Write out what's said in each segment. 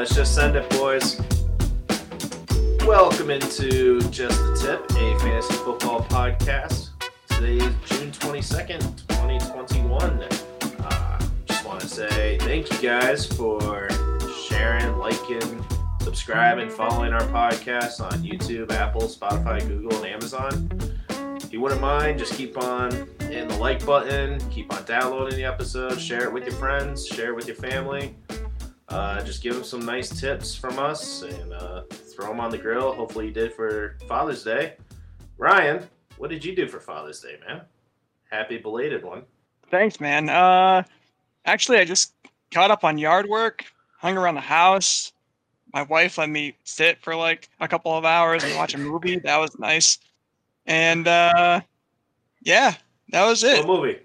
let's just send it, boys. Welcome into Just the Tip, a fantasy football podcast. Today is June 22nd, 2021. Uh, just want to say thank you guys for sharing, liking, subscribing, following our podcast on YouTube, Apple, Spotify, Google, and Amazon. If you wouldn't mind, just keep on hitting the like button, keep on downloading the episode, share it with your friends, share it with your family. Uh, just give them some nice tips from us and uh, throw them on the grill. Hopefully, you did for Father's Day. Ryan, what did you do for Father's Day, man? Happy belated one. Thanks, man. Uh, actually, I just caught up on yard work, hung around the house. My wife let me sit for like a couple of hours and watch a movie. That was nice. And uh, yeah, that was it. What movie?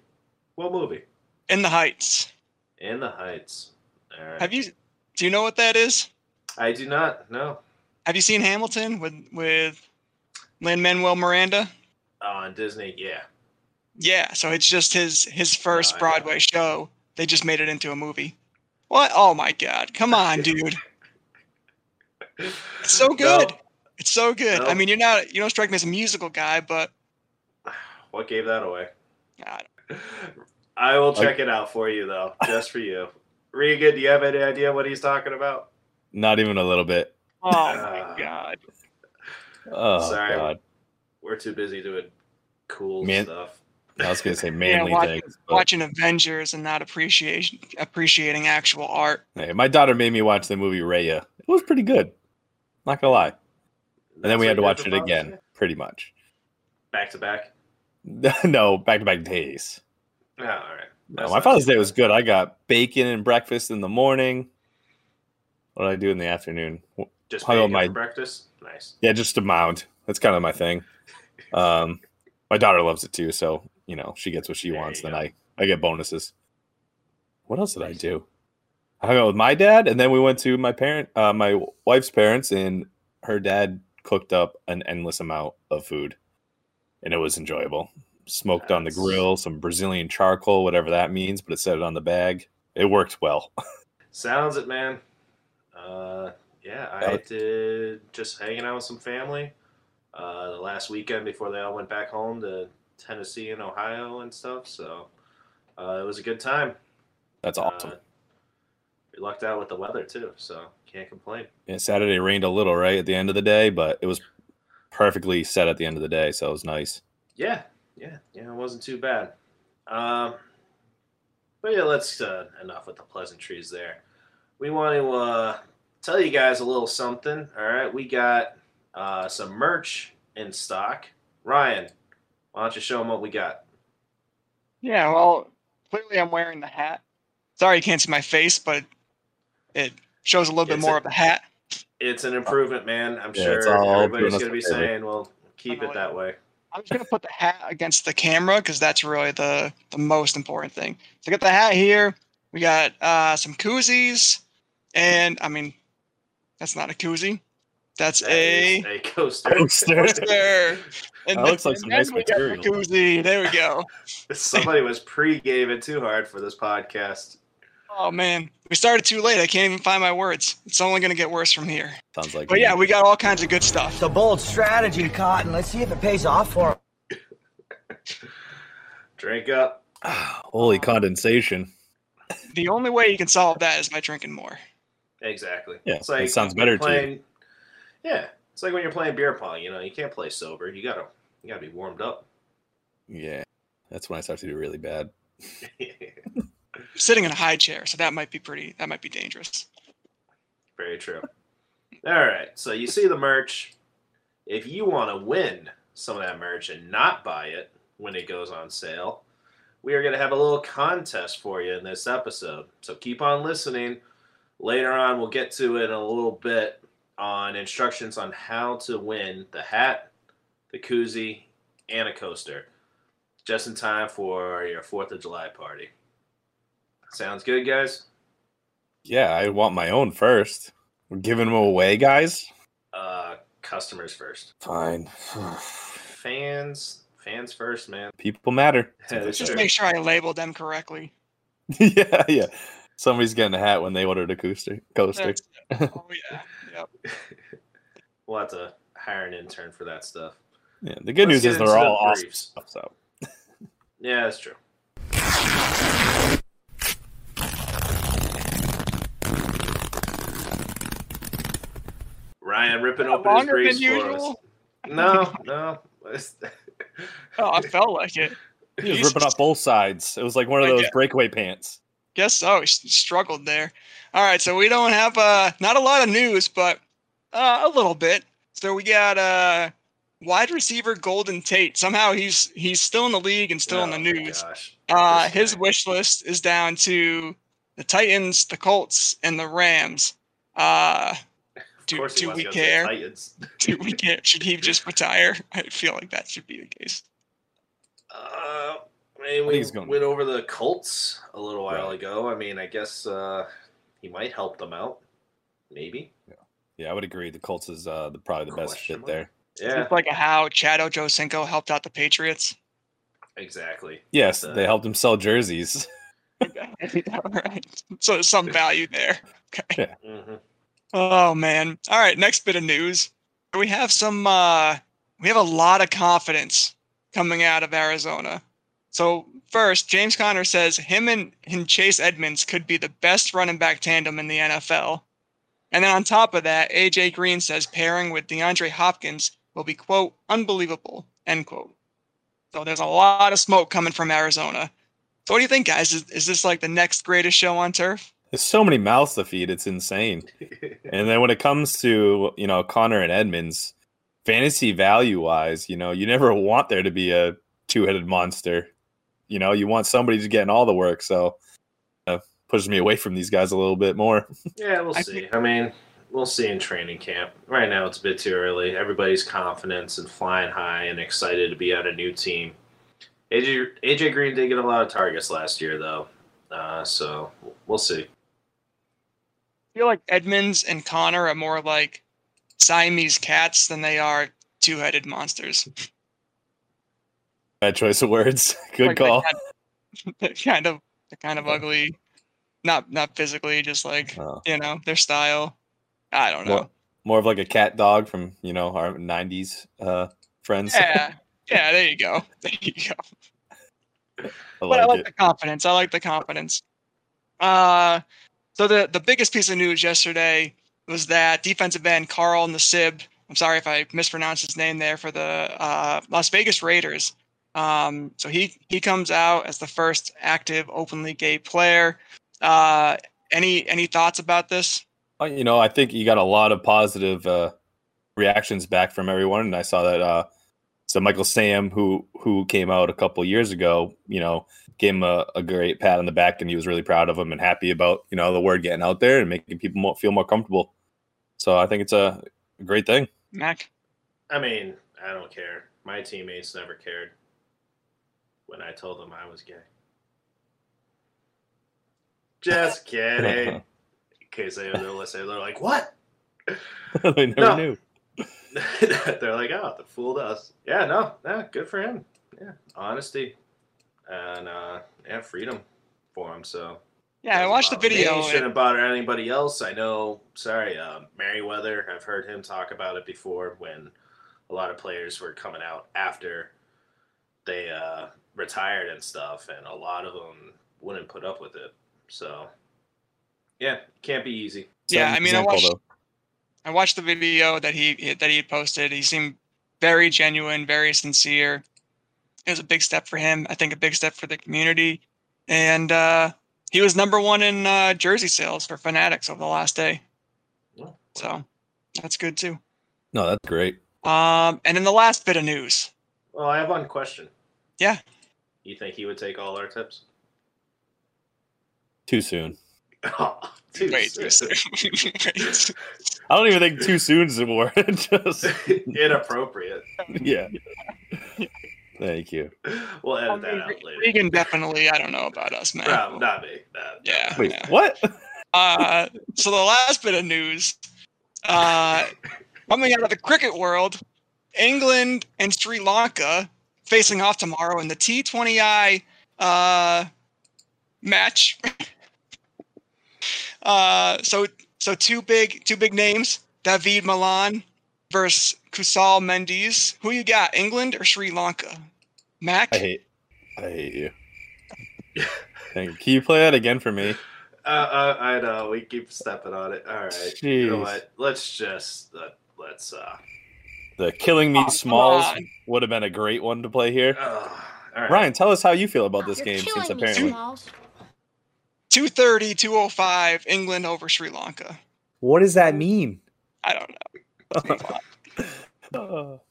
What movie? In the Heights. In the Heights. All right. Have you? Do you know what that is? I do not. No. Have you seen Hamilton with with Lin Manuel Miranda? Oh, on Disney, yeah. Yeah, so it's just his his first I know. Broadway show. They just made it into a movie. What? Oh my god! Come on, dude. It's so good. No. It's so good. No. I mean, you're not you don't strike me as a musical guy, but What gave that away? I I will check it out for you, though, just for you. Regan, do you have any idea what he's talking about? Not even a little bit. oh my uh, god. Oh Sorry. god. We're too busy doing cool Man- stuff. I was gonna say Yeah, manly things. but- watching Avengers and not appreciation appreciating actual art. Hey, my daughter made me watch the movie Raya. It was pretty good. Not gonna lie. And then we had to watch it again, pretty much. Back to back. no, back to back days. Oh, all right. No, my Father's Day was good. I got bacon and breakfast in the morning. What did I do in the afternoon? Just about bacon my- breakfast. Nice. Yeah, just a mound. That's kind of my thing. Um, my daughter loves it too, so you know she gets what she There wants. Then go. I I get bonuses. What else did I do? I hung out with my dad, and then we went to my parent, uh, my wife's parents, and her dad cooked up an endless amount of food, and it was enjoyable. Smoked on the grill, some Brazilian charcoal, whatever that means, but it said it on the bag. It worked well. Sounds it, man. Uh, yeah, I Uh, did just hanging out with some family. Uh, the last weekend before they all went back home to Tennessee and Ohio and stuff. So uh, it was a good time. That's awesome. Uh, we lucked out with the weather too, so can't complain. Yeah, Saturday rained a little right at the end of the day, but it was perfectly set at the end of the day, so it was nice. Yeah, yeah, yeah. It wasn't too bad. Um, but yeah, let's uh, enough with the pleasantries there. We want to uh, tell you guys a little something. All right, we got uh, some merch in stock. Ryan, why don't you show them what we got? Yeah, well, clearly I'm wearing the hat. Sorry you can't see my face, but it shows a little bit more a- of the hat. It's an improvement, man. I'm Yeah, sure everybody's going to be a favor. saying, "Well, keep it that way." I'm just gonna put the hat against the camera because that's really the the most important thing. So I got the hat here. We got uh, some koozies, and I mean, that's not a koozie. That's That a a coaster. Coaster. coaster. And That looks like some nice we the material. koozie. There we go. Somebody was pre-gaming too hard for this podcast. Oh man, we started too late. I can't even find my words. It's only gonna get worse from here. Sounds like But yeah, we got all kinds of good stuff. It's a bold strategy, Cotton. Let's see if it pays off for him. Drink up. holy condensation. The only way you can solve that is by drinking more. Exactly. Yeah, it's like that sounds when you're better to you. Yeah, it's like when you're playing beer pong. You know, you can't play sober. You gotta, you gotta be warmed up. Yeah, that's when I start to do really bad. Sitting in a high chair, so that might be pretty. That might be dangerous. Very true. All right, so you see the merch. If you want to win some of that merch and not buy it when it goes on sale, we are going to have a little contest for you in this episode. So keep on listening. Later on, we'll get to it in a little bit on instructions on how to win the hat, the koozie, and a coaster, just in time for your Fourth of July party. Sounds good, guys. Yeah, I want my own first. We're giving them away, guys. Uh, customers first. Fine. Fans, fans first, man. People matter. Yeah, That's Sure. Just make sure I labeled them correctly. yeah, yeah. Somebody's getting a hat when they ordered a coaster. Coaster. That's- oh yeah. Yep. We'll have to hire an intern for that stuff. Yeah. The good Let's news is they're the all awesome stuff. So Yeah, that's true. Ryan ripping open his Longer than briefs for us. usual. No, no. Oh, I felt like it. he was ripping off both sides. It was like one of those get- breakaway pants. Guess so. He struggled there. All right, so we don't have uh not a lot of news, but uh, a little bit. So we got uh wide receiver Golden Tate. Somehow he's he's still in the league and still in the Oh news. Uh, his guy. wish list is down to the Titans, the Colts, and the Rams. Uh, Of do- course do we to go to the care? Do we get? Should he just retire? I feel like that should be the case. Uh, I mean, I we think he's going- went over the Colts a little while Right. ago. I mean, I guess uh, he might help them out. Maybe. Yeah, yeah I would agree. The Colts is uh, the probably the best Question fit mark. there. Yeah, It's like how Chad Ochocinco helped out the Patriots. exactly. Yes, Uh, they helped him sell jerseys. right. So there's some value there. Okay. hmm Oh man. All right, next bit of news. We have some uh we have a lot of confidence coming out of Arizona. So first, James Conner says him and, and Chase Edmonds could be the best running back tandem in the NFL. And then on top of that, AJ Green says pairing with DeAndre Hopkins will be quote unbelievable, end quote. So there's a lot of smoke coming from Arizona. So what do you think, guys? Is, is this like the next greatest show on turf? There's so many mouths to feed. It's insane. And then when it comes to you know Conner and Edmonds, fantasy value wise, you know you never want there to be a two headed monster. You know you want somebody to get in all the work. So uh, pushes me away from these guys a little bit more. yeah, we'll I see. think- I mean, we'll see in training camp. Right now, it's a bit too early. Everybody's confidence and flying high and excited to be on a new team. AJ AJ Green did get a lot of targets last year, though. Uh, so we'll see. I feel like Edmonds and Conner are more like Siamese cats than they are two-headed monsters. Bad choice of words. Good Like, call. kind- They're kind of they're kind of ugly, not not physically, just like Oh. you know their style. I don't know. More, more of like a cat dog from you know our '90s uh, friends. Yeah, yeah. There you go. There you go. I but I like it. the confidence. I like the confidence. Uh, so the the biggest piece of news yesterday was that defensive end Carl Nassib. I'm sorry if I mispronounced his name there for the uh, Las Vegas Raiders. Um, so he he comes out as the first active openly gay player. Uh, any any thoughts about this? Uh, You know, I think you got a lot of positive uh, reactions back from everyone, and I saw that. Uh, so Michael Sam, who who came out a couple years ago, you know, gave him a, a great pat on the back, and he was really proud of him and happy about you know the word getting out there and making people more, feel more comfortable. So I think it's a great thing. Mac. I mean, I don't care. My teammates never cared when I told them I was gay. Just kidding. In case they they're listening, they're like, "What?" they never No. knew. they're like, "Oh, they fooled us." Yeah, no, no, good for him. Yeah, honesty and uh, yeah, freedom for him. So Yeah, I watched the bother me, video. and- Shouldn't bother anybody else. I know. Sorry, um, Merriweather. I've heard him talk about it before when a lot of players were coming out after they uh, retired and stuff, and a lot of them wouldn't put up with it. So, yeah, can't be easy. Yeah, Some I mean, I watched- though. I watched the video that he that he had posted. He seemed very genuine, very sincere. It was a big step for him. I think a big step for the community. And uh, he was number one in uh, jersey sales for Fanatics over the last day. So that's good too. No, that's great. Um, and then the last bit of news. Well, I have one question. Yeah. You think he would take all our tips? Too soon. Too Wait, soon. Wait. I don't even think too soon is the word. Just Inappropriate. yeah. Thank you. We'll I edit that out later. Regan definitely. I don't know about us, man. No, not me. No. Yeah. Wait, yeah. what? Uh, so the last bit of news, uh, coming out of the cricket world, England and Sri Lanka facing off tomorrow in the T20I uh, match. Uh, so so two big two big names: Dawid Malan versus Kusal Mendis. Who you got, England or Sri Lanka? Mac. I hate, I hate you. Can you play that again for me? Uh, uh, I know we keep stepping on it. All right, you know what? Let's just uh, let's. uh The killing me Oh, smalls would have been a great one to play here. uh, all right. Ryan, tell us how you feel about this You're game since apparently. Smalls. 230, 205, England over Sri Lanka. What does that mean? I don't know.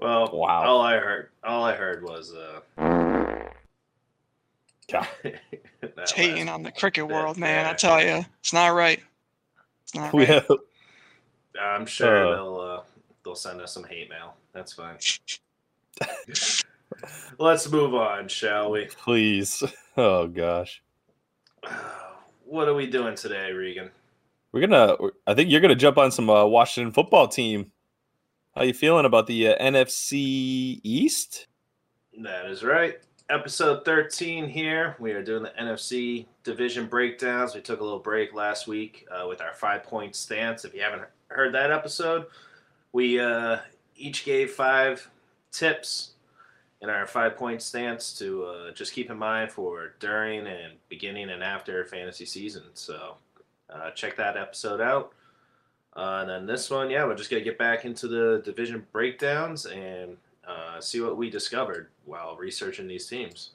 Well, Wow. All I heard, all I heard was uh. God. that It's hating on the cricket world, man. I tell you, it's not right. It's not right. have, I'm sure Uh. they'll uh, they'll send us some hate mail. That's fine. Let's move on, shall we? please. Oh gosh. What are we doing today, Regan? We're gonna. I think you're gonna jump on some uh, Washington football team. How you feeling about the uh, NFC East? That is right. Episode 13 here. We are doing the NFC division breakdowns. We took a little break last week uh, with our five point stance. If you haven't heard that episode, we uh, each gave five tips in our five point stance to uh, just keep in mind for during and beginning and after fantasy season. So uh, check that episode out. Uh, and then this one, yeah, we're just going to get back into the division breakdowns and uh, see what we discovered while researching these teams.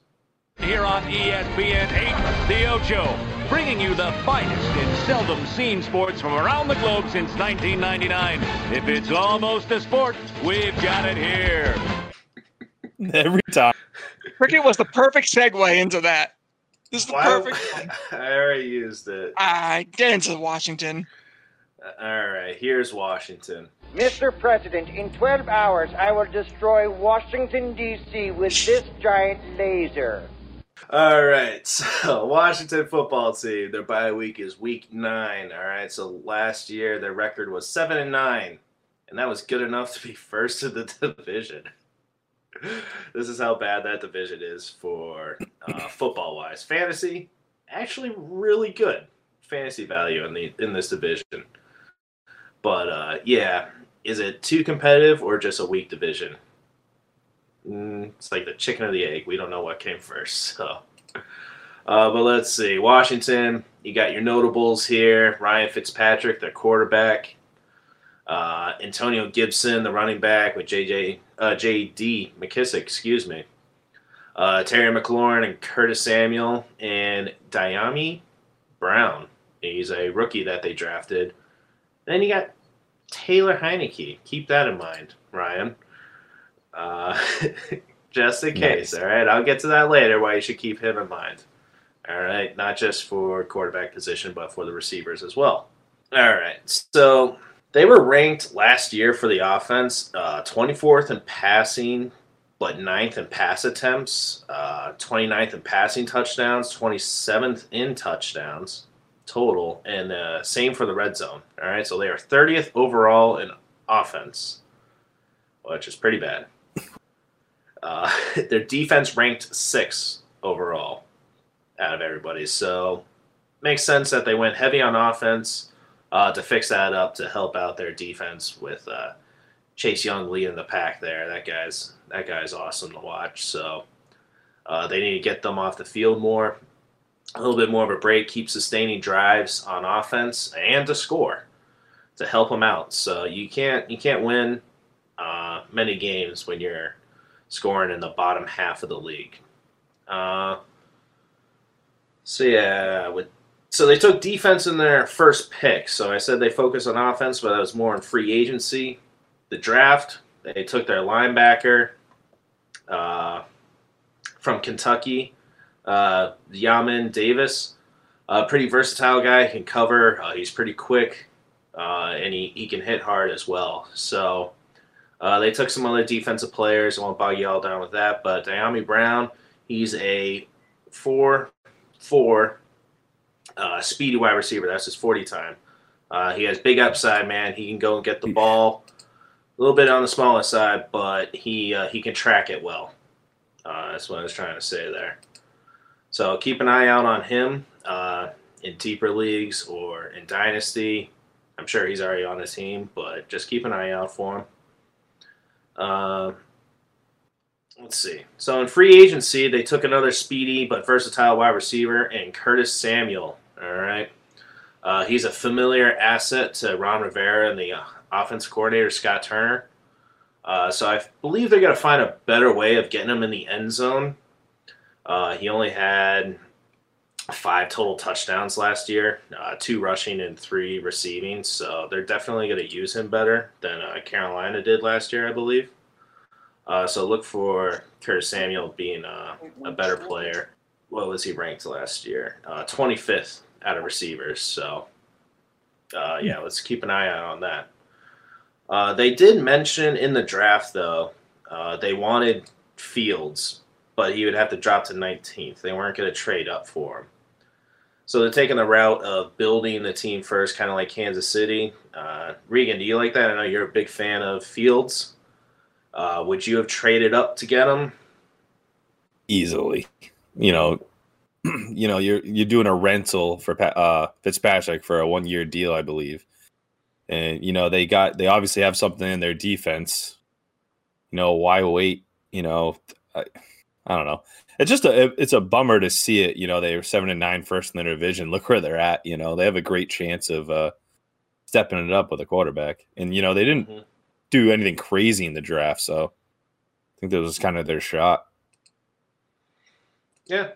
Here on ESPN 8, The Ocho, bringing you the finest in seldom seen sports from around the globe since 1999. If it's almost a sport, we've got it here. Every time. Cricket was the perfect segue into that. This is the Why- perfect one. I already used it. I get into Washington. Uh, all right, here's Washington. Mr. President, in 12 hours, I will destroy Washington, D.C. with this giant laser. All right, so Washington football team, their bye week is week nine. All right, so last year their record was seven and nine, and that was good enough to be first in the division. This is how bad that division is for uh, football wise. Fantasy, actually, really good fantasy value in the in this division. But uh, yeah, is it too competitive or just a weak division? Mm, it's like the chicken or the egg. We don't know what came first. So, uh, but let's see. Washington, you got your notables here: Ryan Fitzpatrick, their quarterback, uh, Antonio Gibson, the running back, with JJ uh, JD McKissic, excuse me, uh, Terry McLaurin and Curtis Samuel, and Dyami Brown. He's a rookie that they drafted. Then you got Taylor Heinicke. Keep that in mind, Ryan. Uh, just in case, Nice. all right? I'll get to that later why you should keep him in mind. All right, not just for quarterback position, but for the receivers as well. All right, so they were ranked last year for the offense, uh, 24th in passing, but 9th in pass attempts, uh, 29th in passing touchdowns, 27th in touchdowns total, and uh, same for the red zone. All right, so they are 30th overall in offense, which is pretty bad. Uh, their defense ranked sixth overall out of everybody, so makes sense that they went heavy on offense uh, to fix that up to help out their defense with uh, Chase Young leading the pack there. That guy's that guy's awesome to watch. So uh, they need to get them off the field more a little bit more of a break, keep sustaining drives on offense and to score to help them out. So you can't you can't win uh, many games when you're scoring in the bottom half of the league. Uh, so yeah, with so they took defense in their first pick. So I said they focused on offense, but that was more in free agency. The draft, they took their linebacker uh, from Kentucky uh, Jamin Davis, a pretty versatile guy. Can cover. Uh, he's pretty quick, uh, and he, he can hit hard as well. So uh, they took some other defensive players. I won't bog you all down with that. But Dyami Brown, he's a four four uh, speedy wide receiver. That's his forty time. Uh, he has big upside, man. He can go and get the ball. A little bit on the smaller side, but he uh, he can track it well. Uh, that's what I was trying to say there. So keep an eye out on him. Uh, in deeper leagues or in Dynasty. I'm sure he's already on the team, but just keep an eye out for him. Uh, let's see. So in free agency, they took another speedy but versatile wide receiver in Curtis Samuel. All right. Uh, he's a familiar asset to Ron Rivera and the uh, offense coordinator Scott Turner. Uh, so I believe they're going to find a better way of getting him in the end zone. Uh, he only had five total touchdowns last year, uh, two rushing and three receiving. So they're definitely going to use him better than uh, Carolina did last year, I believe. So look for Curtis Samuel being a better player. What was he ranked last year? Uh, 25th out of receivers. So uh, yeah, let's keep an eye out on that. Uh, they did mention in the draft, though, uh, they wanted Fields, but he would have to drop to 19th. They weren't going to trade up for him. So they're taking the route of building the team first, kind of like Kansas City. Uh, Regan, do you like that? I know you're a big fan of Fields. Uh, would you have traded up to get him? Easily, you know, you know, you're you're doing a rental for uh, Fitzpatrick for a one year deal, I believe, and you know they got they obviously have something in their defense. You know, why wait? You know, I, I don't know. It's just a it's a bummer to see it. You know, they were seven and nine first in their division. Look where they're at. You know, they have a great chance of uh, stepping it up with a quarterback. And you know, they didn't mm-hmm. do anything crazy in the draft, so I think that was kind of their shot. Yeah,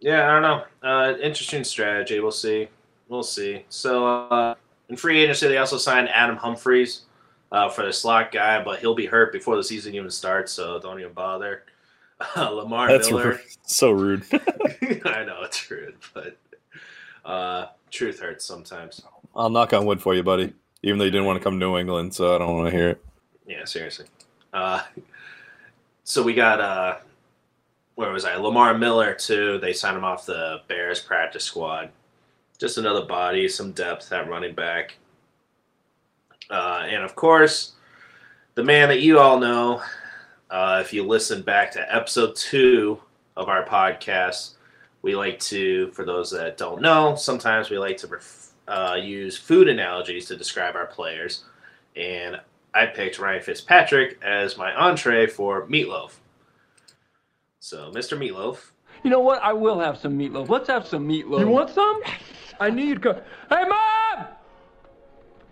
yeah, I don't know. Uh, interesting strategy. We'll see. We'll see. So uh, in free agency, they also signed Adam Humphries uh, for the slot guy, but he'll be hurt before the season even starts, so don't even bother. Uh, Lamar That's Miller. Rude. So rude. I know it's rude, but uh, truth hurts sometimes. I'll knock on wood for you, buddy. Even though you didn't want to come to New England, so I don't want to hear it. Yeah, seriously. Uh, so we got uh, where was I? Lamar Miller too. They signed him off the Bears practice squad. Just another body, some depth at running back. Uh, and of course, the man that you all know, uh, if you listen back to episode two of our podcast, we like to, for those that don't know, sometimes we like to ref- uh, use food analogies to describe our players. And I picked Ryan Fitzpatrick as my entree for meatloaf. So, Mr. Meatloaf. You know what? I will have some meatloaf. Let's have some meatloaf. You want some? I need. Co- hey, mom!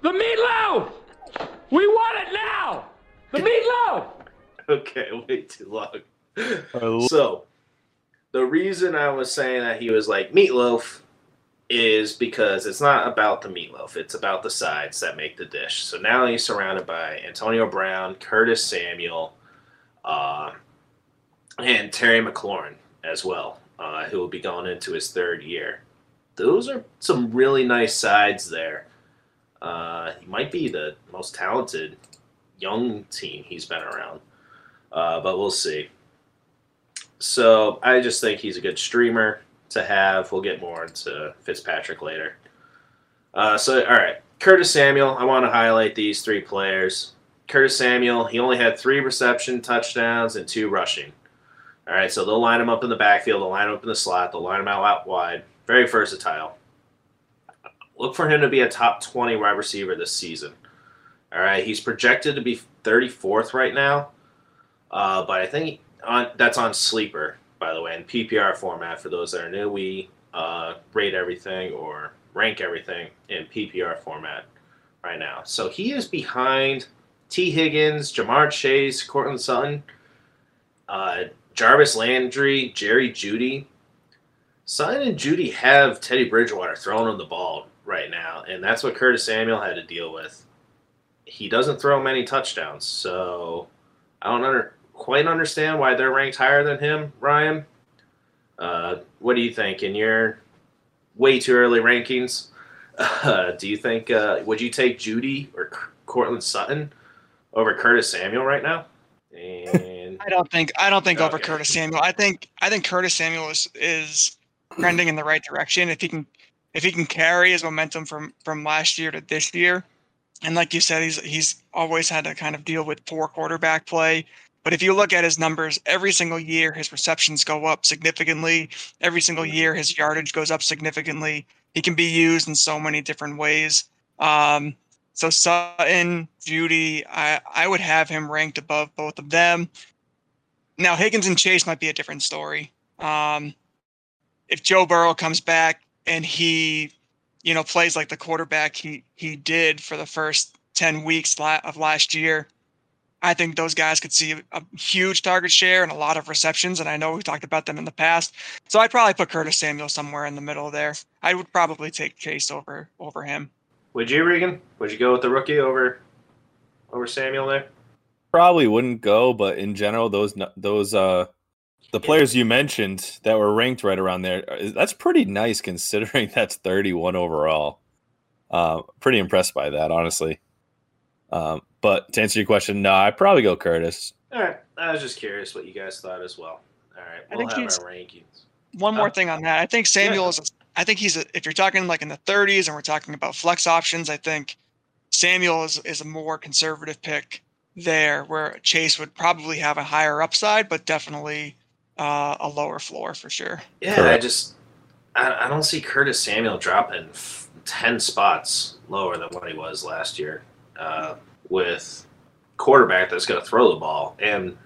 The meatloaf! We want it now! The meatloaf! okay, way too long. so, the reason I was saying that he was like meatloaf is because it's not about the meatloaf, it's about the sides that make the dish. So now he's surrounded by Antonio Brown, Curtis Samuel, uh, and Terry McLaurin as well, uh, who will be going into his third year. Those are some really nice sides there. Uh, he might be the most talented young team he's been around, uh, but we'll see. So I just think he's a good streamer to have. We'll get more into Fitzpatrick later. Uh, so, all right, Curtis Samuel. I want to highlight these three players. Curtis Samuel, he only had three reception touchdowns and two rushing. All right, so they'll line him up in the backfield, they'll line him up in the slot, they'll line him out, out wide. Very versatile. Look for him to be a top 20 wide receiver this season. All right, he's projected to be 34th right now, uh, but I think on, that's on sleeper, by the way, in PPR format. For those that are new, we uh, rate everything or rank everything in PPR format right now. So he is behind Tee Higgins, Ja'Marr Chase, Courtland Sutton. Uh, Jarvis Landry, Jerry Jeudy. Sutton and Jeudy have Teddy Bridgewater throwing him the ball right now, and that's what Curtis Samuel had to deal with. He doesn't throw many touchdowns, so I don't under, quite understand why they're ranked higher than him, Ryan. Uh, what do you think in your way too early rankings? Uh, do you think uh, would you take Jeudy or Courtland Sutton over Curtis Samuel right now? And I don't think I don't think okay. over Curtis Samuel. I think I think Curtis Samuel is is trending in the right direction. If he can if he can carry his momentum from from last year to this year, and like you said, he's he's always had to kind of deal with poor quarterback play. But if you look at his numbers, every single year his receptions go up significantly. Every single year his yardage goes up significantly. he can be used in so many different ways. Um, so Sutton, Jeudy, I, I would have him ranked above both of them. Now Higgins and Chase might be a different story. Um, if Joe Burrow comes back and he, you know, plays like the quarterback he he did for the first ten weeks of last year, I think those guys could see a huge target share and a lot of receptions. And I know we talked about them in the past, so I'd probably put Curtis Samuel somewhere in the middle there. I would probably take Chase over over him. Would you, Regan? Would you go with the rookie over over Samuel there? Probably wouldn't go, but in general, those those uh the players you mentioned that were ranked right around there, uh, that's pretty nice considering that's 31 overall. Uh, pretty impressed by that, honestly. Um, but to answer your question, no, I'd probably go Curtis. All right. I was just curious what you guys thought as well. All right. We'll have our rankings. One more thing on that. I think Samuel yeah. is, a, I think he's, a, if you're talking like in the 30s and we're talking about flex options, I think Samuel is, is a more conservative pick there where Chase would probably have a higher upside, but definitely uh, a lower floor for sure. Yeah, Correct. I just I, I, don't see Curtis Samuel dropping f- ten spots lower than what he was last year uh, with quarterback that's going to throw the ball and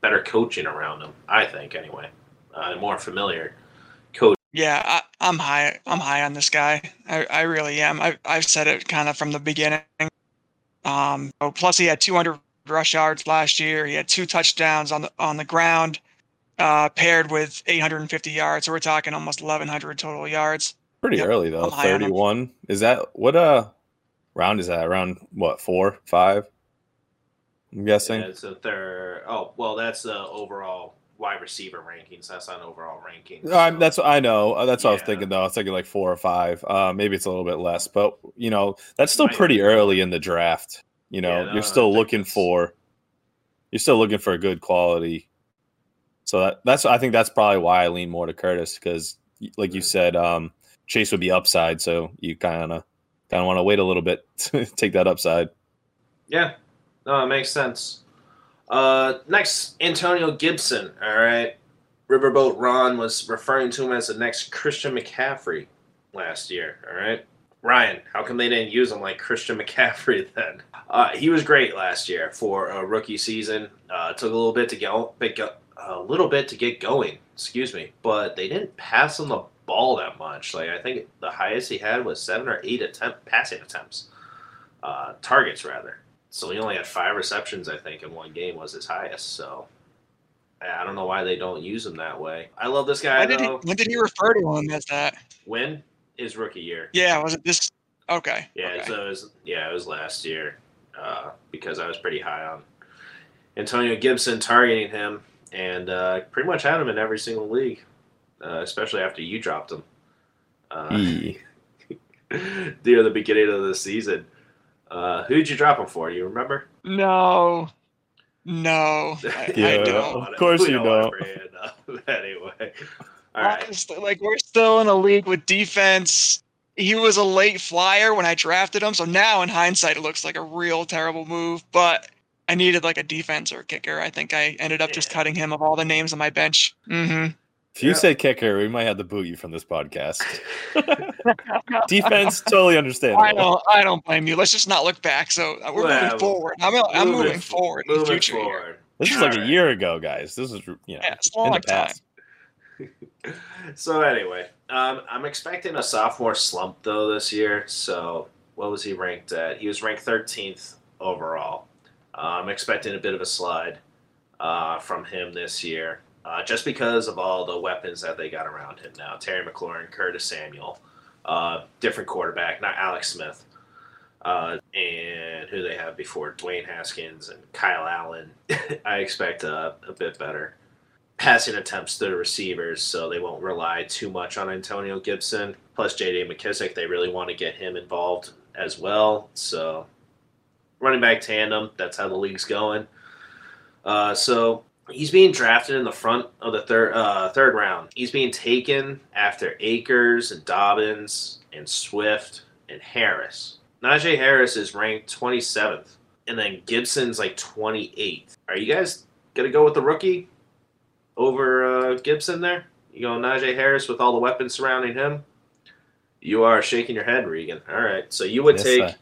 better coaching around him. I think anyway, uh, more familiar coach. Yeah, I, am high. I'm high on this guy. I, I really am. I, I've said it kind of from the beginning. Um, plus, he had 200 rush yards last year. He had two touchdowns on the on the ground uh, paired with 850 yards. So we're talking almost 1,100 total yards. Pretty yep. early though. 31. Is that what uh round is that? Around what four, five? I'm guessing. Yeah, it's a third. Oh well, that's the overall wide receiver rankings. That's not overall ranking. So. that's I know. Uh, that's what yeah. I was thinking though. I was thinking like four or five. Uh, maybe it's a little bit less, but you know that's still pretty early in the draft. You know, yeah, no, you're still looking for you're still looking for a good quality so that, that's I think that's probably why I lean more to Curtis because, like you said, um, Chase would be upside, so you kind of kind of want to wait a little bit to take that upside. Yeah, no, it makes sense. Uh, next, Antonio Gibson. All right, Riverboat Ron was referring to him as the next Christian McCaffrey last year. All right, Ryan, how come they didn't use him like Christian McCaffrey then? Uh, he was great last year for a rookie season. Uh, took a little bit to get, a little bit to get going, excuse me, but they didn't pass him the ball that much. Like I think the highest he had was seven or eight attempt passing attempts, uh, targets rather. So he only had five receptions, I think, in one game was his highest. So I don't know why they don't use him that way. I love this guy. Did he, when did he refer to him as that? When his rookie year? Yeah, was it this? Okay. Yeah, okay. so it was yeah, it was last year uh, because I was pretty high on Antonio Gibson targeting him and uh, pretty much had him in every single league, uh, especially after you dropped him uh, e. near the beginning of the season. Uh, who'd you drop him for? You remember? No, no, I, yeah, I don't. Of course you don't. anyway, all right. Honestly, like we're still in a league with defense. He was a late flyer when I drafted him, so now in hindsight, it looks like a real terrible move. But I needed like a defense or a kicker. I think I ended up yeah. just cutting him of all the names on my bench. Mm-hmm. If you yeah. say kicker, we might have to boot you from this podcast. defense, totally understandable. I don't. I don't blame you. Let's just not look back. So uh, we're well, moving forward. I'm, I'm moving, moving forward. Moving future forward. This is like right. a year ago, guys. This is you know, yeah, it's in the past. Time. so anyway, um, I'm expecting a sophomore slump though this year. So what was he ranked at? He was ranked 13th overall. Uh, I'm expecting a bit of a slide uh, from him this year, uh, just because of all the weapons that they got around him now. Terry McLaurin, Curtis Samuel, uh, different quarterback, not Alex Smith, uh, and who they have before, Dwayne Haskins and Kyle Allen. I expect a, a bit better passing attempts to the receivers, so they won't rely too much on Antonio Gibson. Plus, J.D. McKissic, they really want to get him involved as well. So running back tandem. That's how the league's going. Uh, so he's being drafted in the front of the third uh, third round. He's being taken after Akers and Dobbins and Swift and Harris. Najee Harris is ranked 27th, and then Gibson's like 28th. Are you guys gonna go with the rookie over uh, Gibson there? You go Najee Harris with all the weapons surrounding him? You are shaking your head, Regan. All right. So you would Yes, take sir.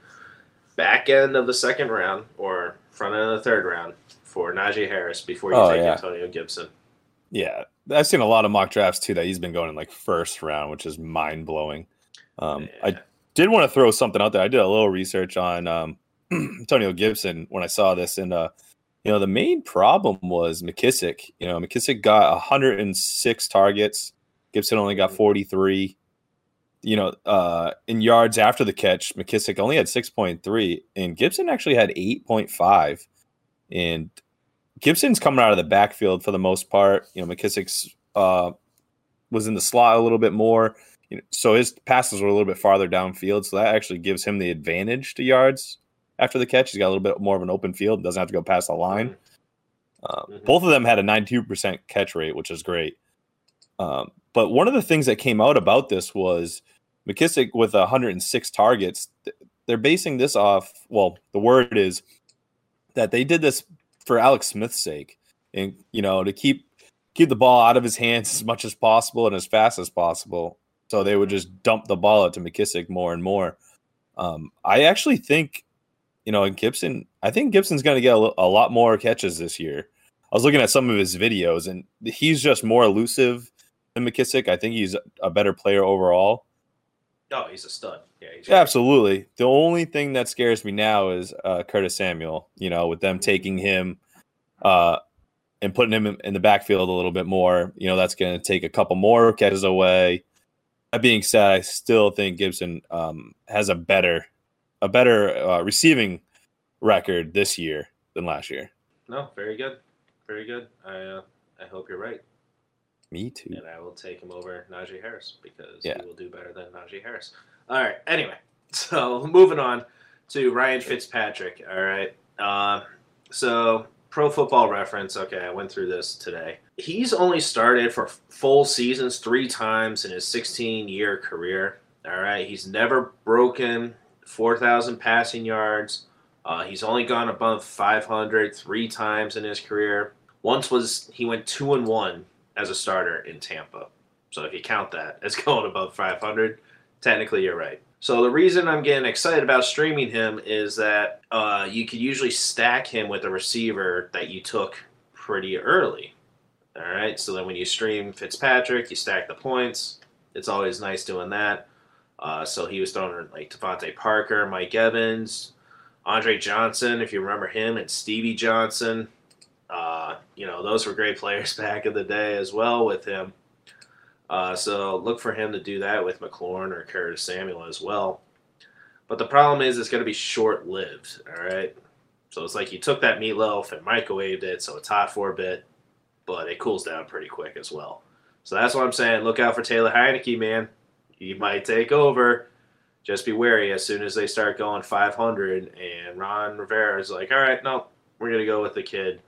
back end of the second round or front end of the third round for Najee Harris before you Oh, take yeah. Antonio Gibson. Yeah, I've seen a lot of mock drafts too that he's been going in like first round, which is mind blowing. Um, I did want to throw something out there. I did a little research on um, Antonio Gibson when I saw this, and uh, you know the main problem was McKissic. You know McKissic got 106 targets. Gibson only got 43. You know, uh, in yards after the catch, McKissic only had 6.3, and Gibson actually had 8.5. And Gibson's coming out of the backfield for the most part. You know, McKissic's uh, was in the slot a little bit more. You know, so his passes were a little bit farther downfield. So that actually gives him the advantage to yards after the catch. He's got a little bit more of an open field, doesn't have to go past the line. Uh, Mhm. Both of them had a 92% catch rate, which is great. Um, but one of the things that came out about this was McKissic with 106 targets. They're basing this off. Well, the word is that they did this for Alex Smith's sake, and you know to keep keep the ball out of his hands as much as possible and as fast as possible. So they would just dump the ball out to McKissic more and more. Um, I actually think, you know, and Gibson. I think Gibson's going to get a, a lot more catches this year. I was looking at some of his videos, and he's just more elusive than McKissic. I think he's a better player overall. Oh, he's a stud. Yeah, he's Yeah, absolutely. The only thing that scares me now is uh, Curtis Samuel. You know, with them taking him uh, and putting him in, in the backfield a little bit more. You know, that's going to take a couple more catches away. That being said, I still think Gibson um, has a better, a better uh, receiving record this year than last year. No, very good, very good. I uh, I hope you're right, Me too. and I will take him over Najee Harris because Yeah. he will do better than Najee Harris. All right. Anyway, so moving on to Ryan Fitzpatrick. All right. Uh, so Pro Football Reference. Okay, I went through this today. He's only started for full seasons three times in his 16 year career. All right. He's never broken 4,000 passing yards. Uh, he's only gone above 500 three times in his career. Once was he went two and one as a starter in Tampa. So if you count that as going above 500, technically you're right. So the reason I'm getting excited about streaming him is that uh, you could usually stack him with a receiver that you took pretty early. All right. So then when you stream Fitzpatrick, you stack the points. It's always nice doing that. Uh, so he was throwing like DeVante Parker, Mike Evans, Andre Johnson, if you remember him, and Stevie Johnson. Uh, you know, those were great players back in the day as well with him. Uh, so look for him to do that with McLaurin or Curtis Samuel as well. But the problem is it's going to be short lived. All right. So it's like you took that meatloaf and microwaved it, so it's hot for a bit, but it cools down pretty quick as well. So that's what I'm saying. Look out for Taylor Heinicke, man. He might take over. Just be wary as soon as they start going 500 and Ron Rivera is like, all right, no, we're going to go with the kid.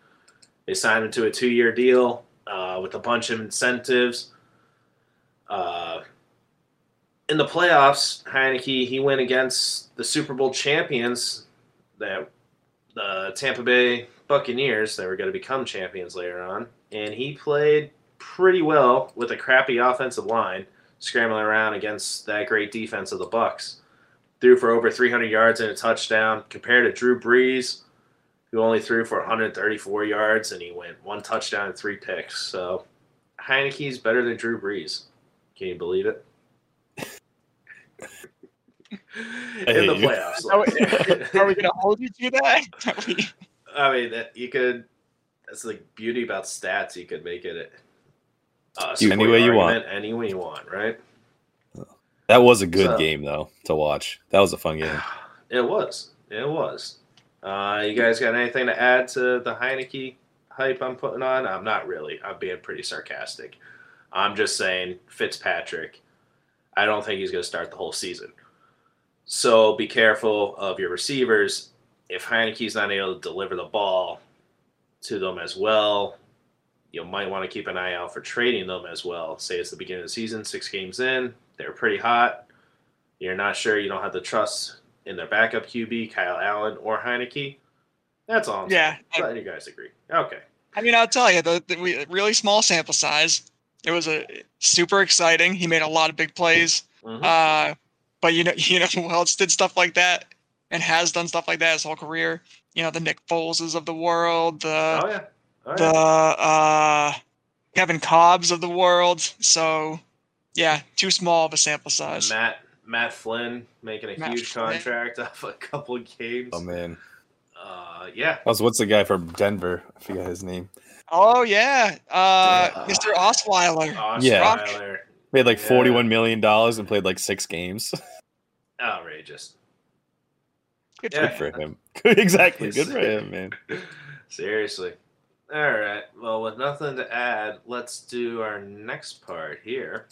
They signed him to a two year deal uh, with a bunch of incentives. Uh, in the playoffs, Heinicke, he went against the Super Bowl champions, that the Tampa Bay Buccaneers, that were going to become champions later on, and he played pretty well with a crappy offensive line, scrambling around against that great defense of the Bucks. Threw for over 300 yards and a touchdown, compared to Drew Brees, who only threw for 134 yards and he went one touchdown and three picks. So Heinicke's better than Drew Brees. Can you believe it? In hate the you. playoffs. Are we, are we gonna hold you to that? I mean, that you could. That's the beauty about stats. You could make it uh, any way you want. Any way you want, right? That was a good So- game though to watch. That was a fun game. It was. It was. Uh, you guys got anything to add to the Heinicke hype I'm putting on? I'm not really. I'm being pretty sarcastic. I'm just saying Fitzpatrick. I don't think he's going to start the whole season. So be careful of your receivers. If Heinicke's not able to deliver the ball to them as well, you might want to keep an eye out for trading them as well. Say it's the beginning of the season, six games in, they're pretty hot. You're not sure, you don't have the trust in their backup QB, Kyle Allen or Heinicke. That's all. I'm Yeah, saying. Glad you guys agree. Okay. I mean, I'll tell you, the, the we, really small sample size. It was a super exciting. He made a lot of big plays. Mhm. Uh, but you know, you know who else did stuff like that and has done stuff like that his whole career? You know, the Nick Foleses of the world, the oh yeah. Oh, the uh, Kevin Kolbs of the world. So, yeah, too small of a sample size. Matt Matt Flynn making a Matt huge Flynn. contract off a couple of games. Oh man, Uh, yeah. What's what's the guy from Denver? I forget his name. Oh yeah, uh, Yeah. Mr. Osweiler. Yeah. Osweiler. Made like Yeah. forty one million dollars and played like six games. Outrageous. Good Yeah. Good for him. exactly. Good for him, man. Seriously. All right. Well, with nothing to add, let's do our next part here.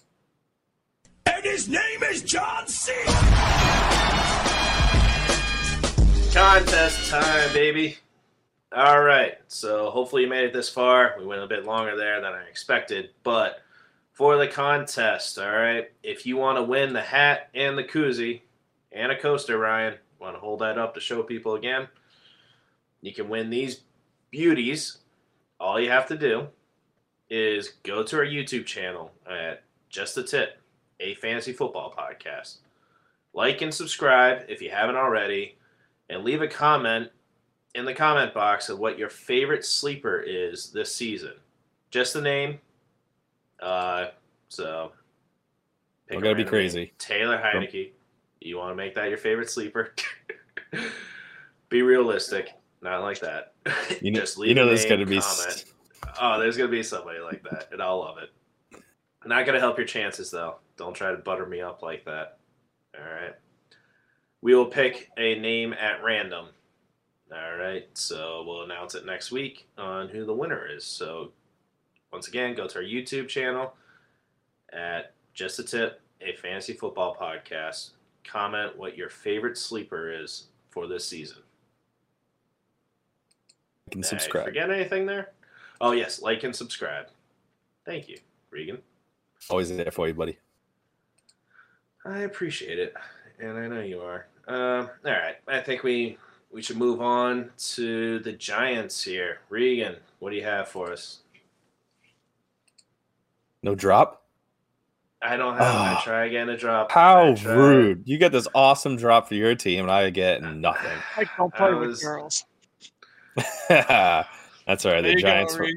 And his name is John C. Contest time, baby. All right. So hopefully you made it this far. We went a bit longer there than I expected, but for the contest, all right. If you want to win the hat and the koozie and a coaster, Ryan, want to hold that up to show people again? You can win these beauties. All you have to do is go to our YouTube channel at Just a Tip, a fantasy football podcast. Like and subscribe if you haven't already and leave a comment in the comment box of what your favorite sleeper is this season. Just the name. Uh, so. pick Don't a gotta be crazy. Taylor Heinicke. You want to make that your favorite sleeper? be realistic. Not like that. You know, Just leave you know a there's gonna be. comment. Oh, there's gonna be somebody like that, and I'll love it. Not gonna help your chances though. Don't try to butter me up like that. All right. We will pick a name at random. All right. So we'll announce it next week on who the winner is. So once again, go to our YouTube channel at Just a Tip, a fantasy football podcast. Comment what your favorite sleeper is for this season. Can Did I subscribe. forget anything there? Oh yes, like and subscribe. Thank you, Regan. Always there for you, buddy. I appreciate it, and I know you are. Um, all right, I think we we should move on to the Giants here. Regan, what do you have for us? No drop. I don't have. I Ah. try again to drop. How rude! You get this awesome drop for your team, and I get nothing. I don't I play was- with girls. That's all right. There The you go, Giants. were-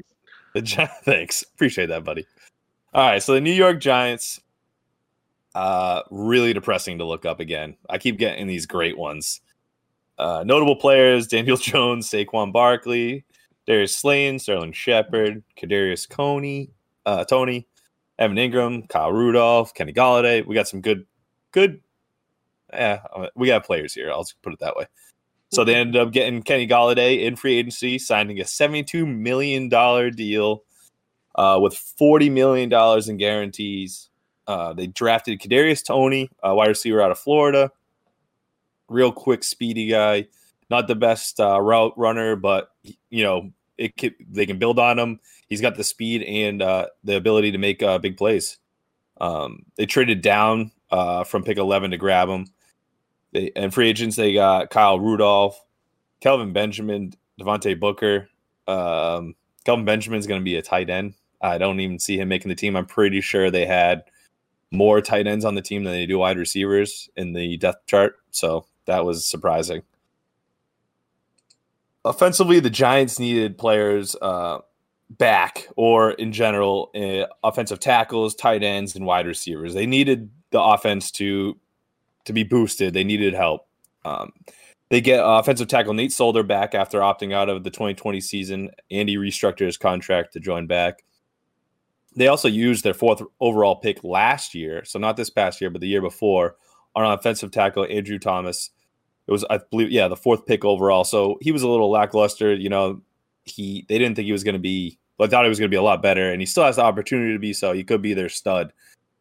The Gi- thanks, appreciate that, buddy. All right, so the New York Giants, uh, really depressing to look up again. I keep getting these great ones. Uh, notable players: Daniel Jones, Saquon Barkley, Darius Slayton, Sterling Shepard, Kadarius Toney, uh, Toney, Evan Engram, Kyle Rudolph, Kenny Golladay. We got some good, good. Yeah, we got players here. I'll just put it that way. So they ended up getting Kenny Golladay in free agency, signing a $72 million deal uh, with $40 million in guarantees. Uh, they drafted Kadarius Toney, a wide receiver out of Florida. Real quick, speedy guy. Not the best uh, route runner, but you know it can, they can build on him. He's got the speed and uh, the ability to make uh, big plays. Um, they traded down uh, from pick 11 to grab him. They, and free agents, they got Kyle Rudolph, Kelvin Benjamin, Devontae Booker. Um, Kelvin Benjamin's going to be a tight end. I don't even see him making the team. I'm pretty sure they had more tight ends on the team than they do wide receivers in the depth chart. So that was surprising. Offensively, the Giants needed players uh, back or in general, uh, offensive tackles, tight ends, and wide receivers. They needed the offense to to be boosted. They needed help. Um, they get uh, offensive tackle Nate Solder back after opting out of the 2020 season. Andy restructured his contract to join back. They also used their fourth overall pick last year, so not this past year, but the year before, on offensive tackle Andrew Thomas. It was, I believe, yeah, the fourth pick overall. So he was a little lackluster. You know, he they didn't think he was going to be. But thought he was going to be a lot better, and he still has the opportunity to be so. He could be their stud,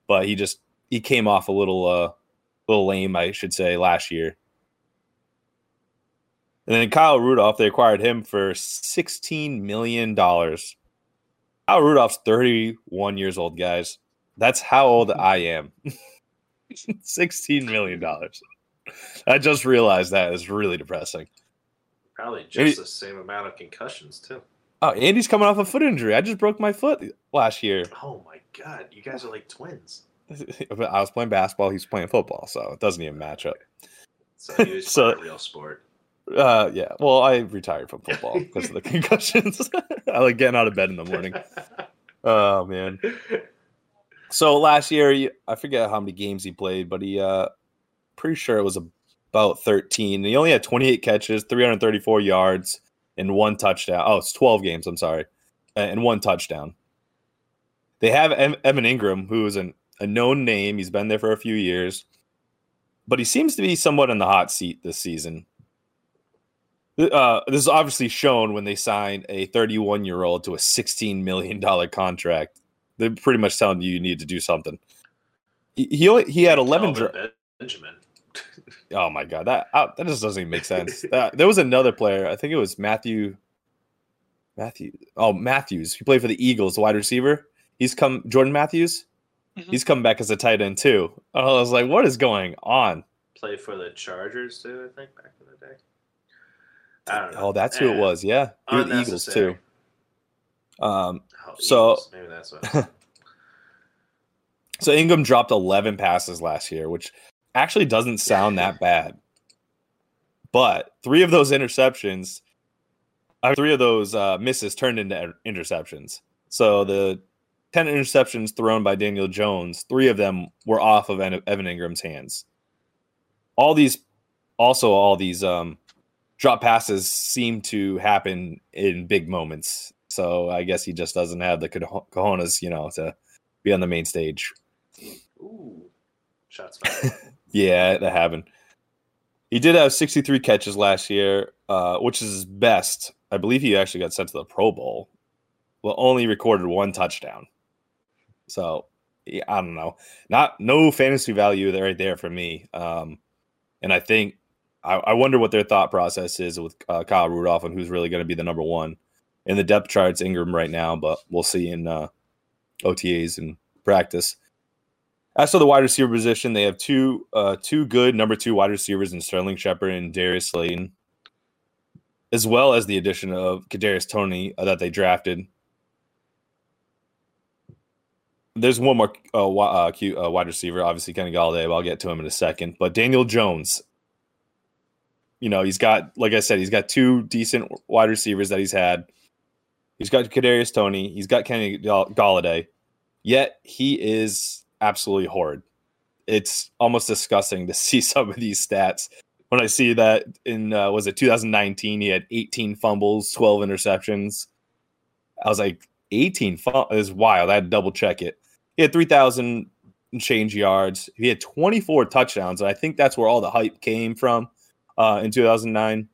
but he just he came off a little uh, a little lame, I should say, last year. And then Kyle Rudolph, they acquired him for $16 million. Kyle Rudolph's 31 years old, guys. That's how old mm-hmm. I am. $16 million. I just realized that is really depressing. Probably just Maybe- the same amount of concussions too. Oh, Andy's coming off a foot injury. I just broke my foot last year. Oh my god, you guys are like twins. I was playing basketball. He's playing football, so it doesn't even match up. So he was So- a real sport. Uh, yeah. Well, I retired from football because of the concussions. I like getting out of bed in the morning. Oh man. So last year, I forget how many games he played, but he, uh, pretty sure it was about 13. He only had 28 catches, 334 yards, and one touchdown. Oh, it's 12 games. I'm sorry, and one touchdown. They have Evan Engram, who is an, a known name. He's been there for a few years, but he seems to be somewhat in the hot seat this season. Uh, this is obviously shown when they signed a 31 year old to a 16 million dollar contract. They're pretty much telling you you need to do something. He he, only, he had 11. Kelvin dri- Benjamin. oh my god, that uh, that just doesn't even make sense. Uh, there was another player. I think it was Matthew. Matthew. Oh, Matthews. He played for the Eagles, the wide receiver. He's come. Jordan Matthews. Mhm. He's come back as a tight end too. I was like, what is going on? Play for the Chargers too, I think, back in the day. I don't know. Oh, that's who it was. Yeah, the Eagles too. Um, Oh, So- Eagles, maybe that's what. So Engram dropped 11 passes last year, which actually doesn't sound that bad. But three of those interceptions, uh, three of those uh, misses turned into interceptions. So the 10 interceptions thrown by Daniel Jones, three of them were off of Evan Engram's hands. All these, also all these um, drop passes seem to happen in big moments. So I guess he just doesn't have the cojo- cojones, you know, to be on the main stage. Ooh, shots fired. Yeah, that happened. He did have 63 catches last year, uh, which is his best. I believe he actually got sent to the Pro Bowl. Well, only recorded one touchdown. So yeah, I don't know. Not no fantasy value there right there for me. Um, and I think I, I wonder what their thought process is with uh, Kyle Rudolph and who's really going to be the number one in the depth charts. Engram right now, but we'll see in uh, OTAs and practice. As for the wide receiver position, they have two uh, two good number two wide receivers in Sterling Shepard and Darius Slayton, as well as the addition of Kadarius Toney uh, that they drafted. There's one more uh, uh, uh, wide receiver, obviously Kenny Golladay. But I'll get to him in a second. But Daniel Jones, you know, he's got, like I said, he's got two decent wide receivers that he's had. He's got Kadarius Toney. He's got Kenny Gall- Golladay. Yet he is absolutely horrid. It's almost disgusting to see some of these stats. When I see that in uh, was it 2019, he had 18 fumbles, 12 interceptions. I was like, 18 fumbles is wild. I had to double check it. He had 3,000 change yards. He had 24 touchdowns, and I think that's where all the hype came from uh, in 2009.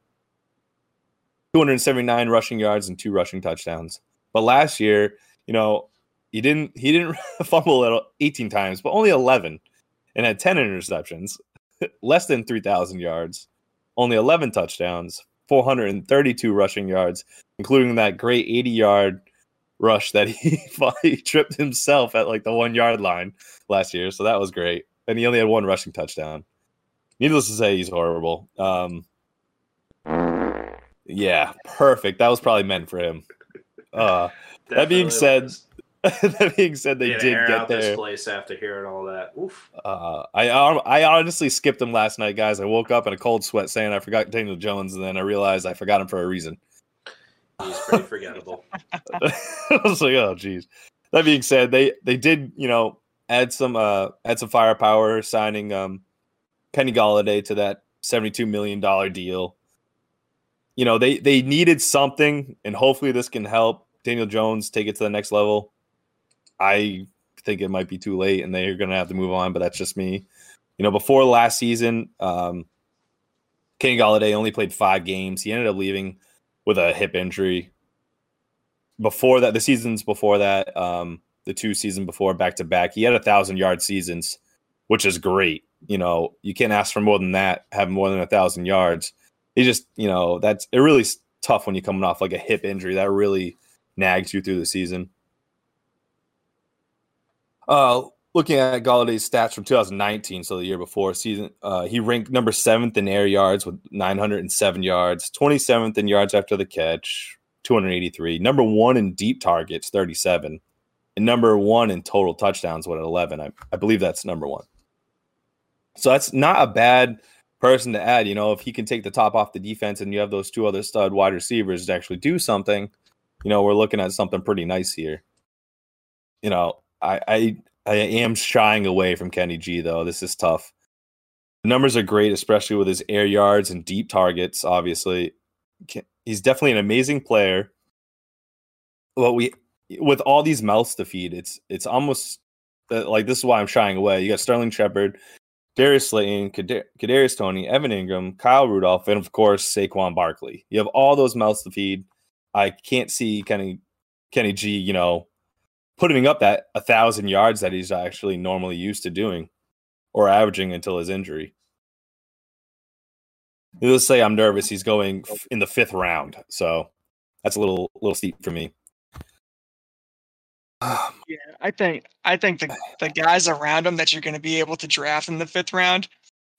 279 rushing yards and two rushing touchdowns. But last year, you know, he didn't he didn't fumble at 18 times, but only 11 and had 10 interceptions, less than 3,000 yards, only 11 touchdowns, 432 rushing yards, including that great 80 yard rush that he, he tripped himself at like the one yard line last year. So that was great. And he only had one rushing touchdown. Needless to say, he's horrible. Um, yeah, perfect. That was probably meant for him. Uh, That being said, that being said, they Get did air get out this place after hearing all that. Oof. Uh, I I honestly skipped him last night, guys. I woke up in a cold sweat saying I forgot Daniel Jones, and then I realized I forgot him for a reason. He's pretty forgettable. I was like, oh, geez. That being said, they they did you know add some uh add some firepower, signing um Kenny Golladay to that seventy two million dollar deal. You know they they needed something, and hopefully this can help Daniel Jones take it to the next level. I think it might be too late, and they're going to have to move on. But that's just me. You know, before last season, um, Kenny Golladay only played five games. He ended up leaving with a hip injury before that, the seasons before that, um, the two season before back to back, he had a thousand yard seasons, which is great. You know, you can't ask for more than that, have more than a thousand yards. He just, you know, that's it really tough when you're coming off like a hip injury. That really nags you through the season. Uh looking at Golladay's stats from 2019, so the year before season, uh, he ranked number seventh in air yards with 907 yards, 27th in yards after the catch, 283. Number one in deep targets, 37. and number one in total touchdowns, at 11. I, I believe that's number one. So that's not a bad person to add. You know, if he can take the top off the defense and you have those two other stud wide receivers to actually do something, you know, we're looking at something pretty nice here. You know, I I, I am shying away from Kenny G though. This is tough. The numbers are great, especially with his air yards and deep targets. Obviously, he's definitely an amazing player. But we, with all these mouths to feed, it's it's almost uh, like this is why I'm shying away. You got Sterling Shepard, Darius Slayton, Kadarius Toney, Evan Engram, Kyle Rudolph, and of course Saquon Barkley. You have all those mouths to feed. I can't see Kenny Kenny G, you know, putting up that a thousand yards that he's actually normally used to doing or averaging until his injury. Let's say I'm nervous. He's going in the fifth round, so that's a little little steep for me. Yeah, I think I think the the guys around him that you're going to be able to draft in the fifth round,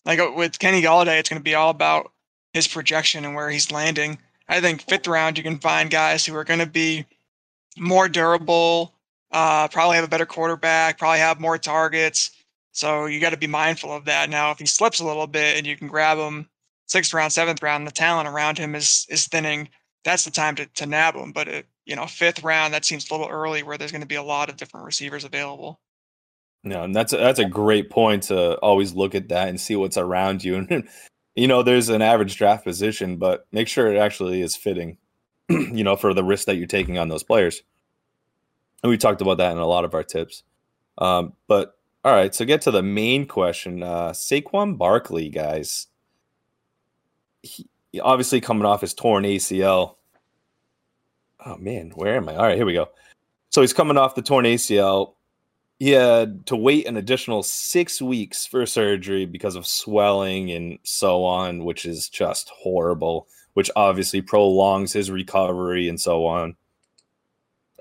like uh, with Kenny Golladay, it's going to be all about his projection and where he's landing. I think fifth round you can find guys who are going to be more durable, uh, probably have a better quarterback, probably have more targets. So you got to be mindful of that. Now, if he slips a little bit and you can grab him sixth round, seventh round, the talent around him is is thinning. That's the time to, to nab him. But it, you know, fifth round, that seems a little early where there's going to be a lot of different receivers available. No, and that's a, that's a great point to always look at that and see what's around you. And you know, there's an average draft position, but make sure it actually is fitting. you know, for the risk that you're taking on those players. And we talked about that in a lot of our tips. Um, but all right, so get to the main question. Uh, Saquon Barkley, guys. He, obviously coming off his torn ACL oh man, where am I? All right, here we go. So he's coming off the torn ACL. He had to wait an additional six weeks for surgery because of swelling and so on, which is just horrible, which obviously prolongs his recovery and so on.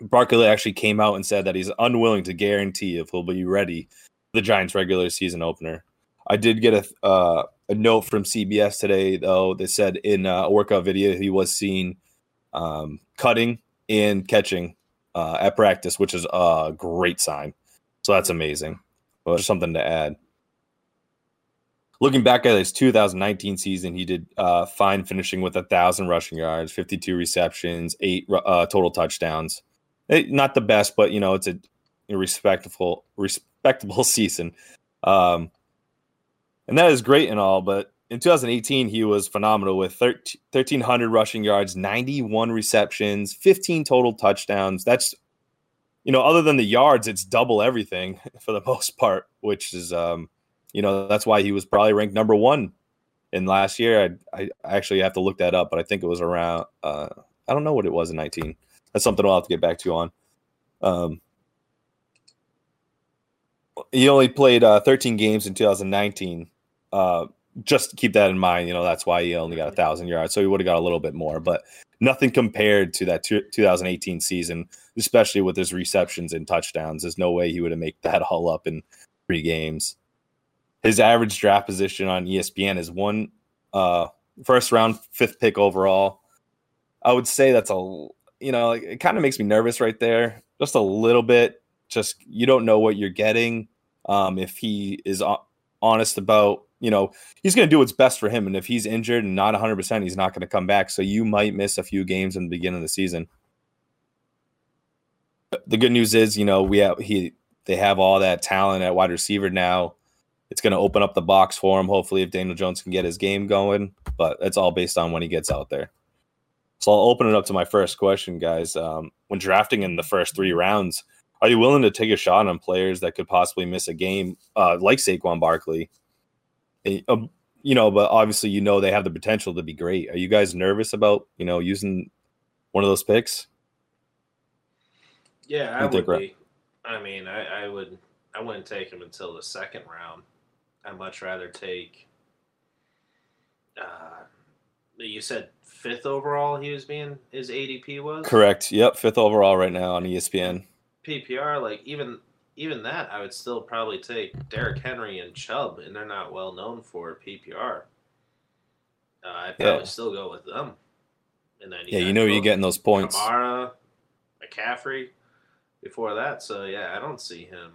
Barkley actually came out and said that he's unwilling to guarantee if he'll be ready for the Giants' regular season opener. I did get a uh, a note from CBS today, though, that said in a workout video he was seen um, cutting and catching uh, at practice, which is a great sign. So that's amazing. Well, just something to add. Looking back at his 2019 season, he did uh, fine, finishing with a thousand rushing yards, 52 receptions, eight uh, total touchdowns. It, not the best, but you know it's a, a respectable, respectable season. Um, and that is great and all, but in 2018, he was phenomenal with 13, 1,300 rushing yards, 91 receptions, 15 total touchdowns. That's, you know, other than the yards, it's double everything for the most part, which is, um, you know, that's why he was probably ranked number one in last year. I, I actually have to look that up, but I think it was around, uh, I don't know what it was in 19. That's something I'll have to get back to you on. Um, he only played uh, 13 games in 2019. Uh, just keep that in mind. You know, that's why he only got a thousand yards. So he would have got a little bit more, but nothing compared to that 2018 season, especially with his receptions and touchdowns. There's no way he would have made that all up in three games. His average draft position on ESPN is one uh, first round, fifth pick overall. I would say that's a, you know, it kind of makes me nervous right there, just a little bit. Just you don't know what you're getting. Um, if he is honest about you know, he's going to do what's best for him. And if he's injured and not 100%, he's not going to come back. So you might miss a few games in the beginning of the season. The good news is, you know, we have he they have all that talent at wide receiver now. It's going to open up the box for him. Hopefully, if Daniel Jones can get his game going, but it's all based on when he gets out there. So I'll open it up to my first question, guys. Um, when drafting in the first three rounds, are you willing to take a shot on players that could possibly miss a game, uh, like Saquon Barkley, um, you know, but obviously, you know, they have the potential to be great. Are you guys nervous about, you know, using one of those picks? Yeah, I would be. I mean, I, I would. I wouldn't take him until the second round. I'd much rather take. Uh, you said fifth overall. He was being his ADP was correct. Yep, fifth overall right now on ESPN. PPR, like even even that, I would still probably take Derrick Henry and Chubb, and they're not well known for PPR. Uh, I'd probably yeah. still go with them. And then you yeah, you know you're getting those points. Kamara, McCaffrey. before that. So yeah, I don't see him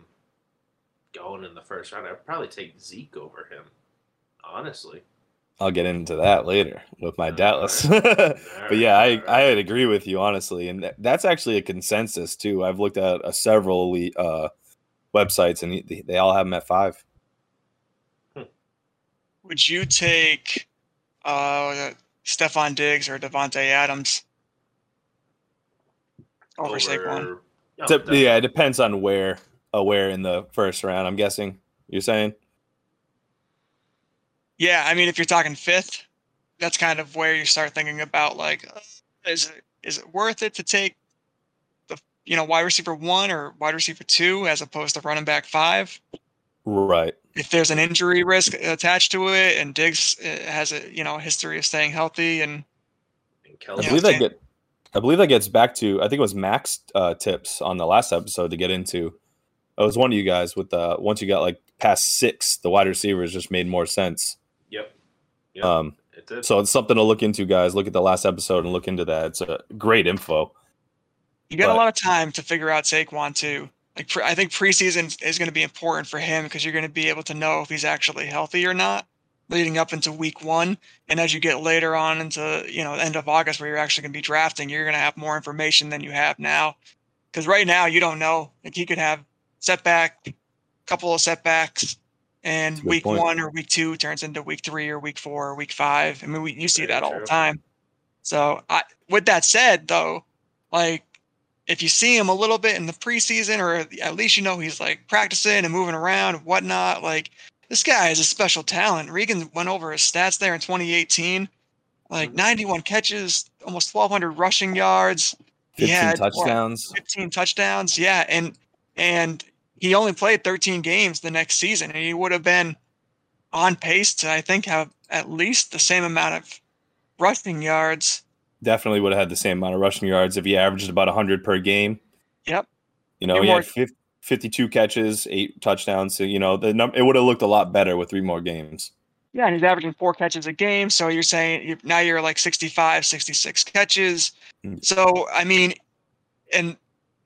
going in the first round. I'd probably take Zeke over him. Honestly. I'll get into that later with my All Dallas. right. but yeah, I, right. I agree with you honestly, and that, that's actually a consensus too. I've looked at uh, several elite, uh, websites, and they, they all have them at five. Would you take uh, Stefon Diggs or Davante Adams over, Saquon? Dep- definitely. yeah, it depends on where, uh, where in the first round. I'm guessing you're saying. Yeah, I mean, if you're talking fifth, that's kind of where you start thinking about like, uh, is it is it worth it to take the you know wide receiver one or wide receiver two as opposed to running back five? Right. If there's an injury risk attached to it, and Diggs uh, has a you know a history of staying healthy, and And I Kelce. Yeah. believe that get. I believe that gets back to. I think it was Max uh, tips on the last episode to get into. It was one of you guys with the once you got like past six, the wide receivers just made more sense. Yep. Yep. Um, it did. so it's something to look into, guys. Look at the last episode and look into that. It's a great info. You got a lot of time to figure out Saquon too. Like pre- I think preseason is going to be important for him because you're going to be able to know if he's actually healthy or not leading up into week one. And as you get later on into you know end of August where you're actually going to be drafting, you're going to have more information than you have now. Because right now you don't know. Like he could have setback, couple of setbacks, and That's a good week point. one or week two turns into week three or week four or week five. I mean, we, you see that all the time. So, I, with that said, though, like if you see him a little bit in the preseason, or at least you know he's like practicing and moving around and whatnot, like this guy is a special talent. Regan went over his stats there in 2018, like Mhm. 91 catches, almost 1,200 rushing yards. He Fifteen had, touchdowns. 15 touchdowns. Yeah, and and he only played 13 games the next season, and he would have been on pace to I think have at least the same amount of rushing yards. Definitely would have had the same amount of rushing yards if he averaged about 100 per game. Yep. You know, You're he more- had fif- 52 catches, eight touchdowns. So, you know, the num- it would have looked a lot better with three more games. Yeah, and he's averaging four catches a game. So you're saying you now you're like 65, 66 catches. Mm. So I mean, and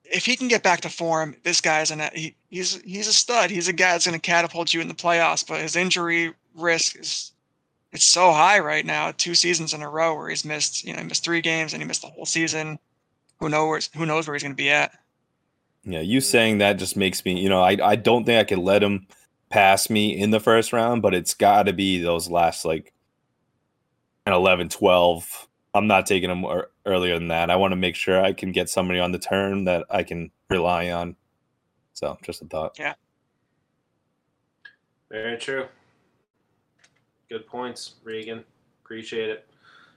if he can get back to form, this guy's an he, he's he's a stud. He's a guy that's going to catapult you in the playoffs. But his injury risk is it's so high right now. Two seasons in a row where he's missed. You know, he missed three games and he missed the whole season. Who knows? Who knows where he's going to be at? Yeah, you saying that just makes me, you know, I, I don't think I could let him pass me in the first round, but it's got to be those last like an 11, 12. I'm not taking him ear- earlier than that. I want to make sure I can get somebody on the turn that I can rely on. So, just a thought. Yeah. Very true. Good points, Regan. Appreciate it.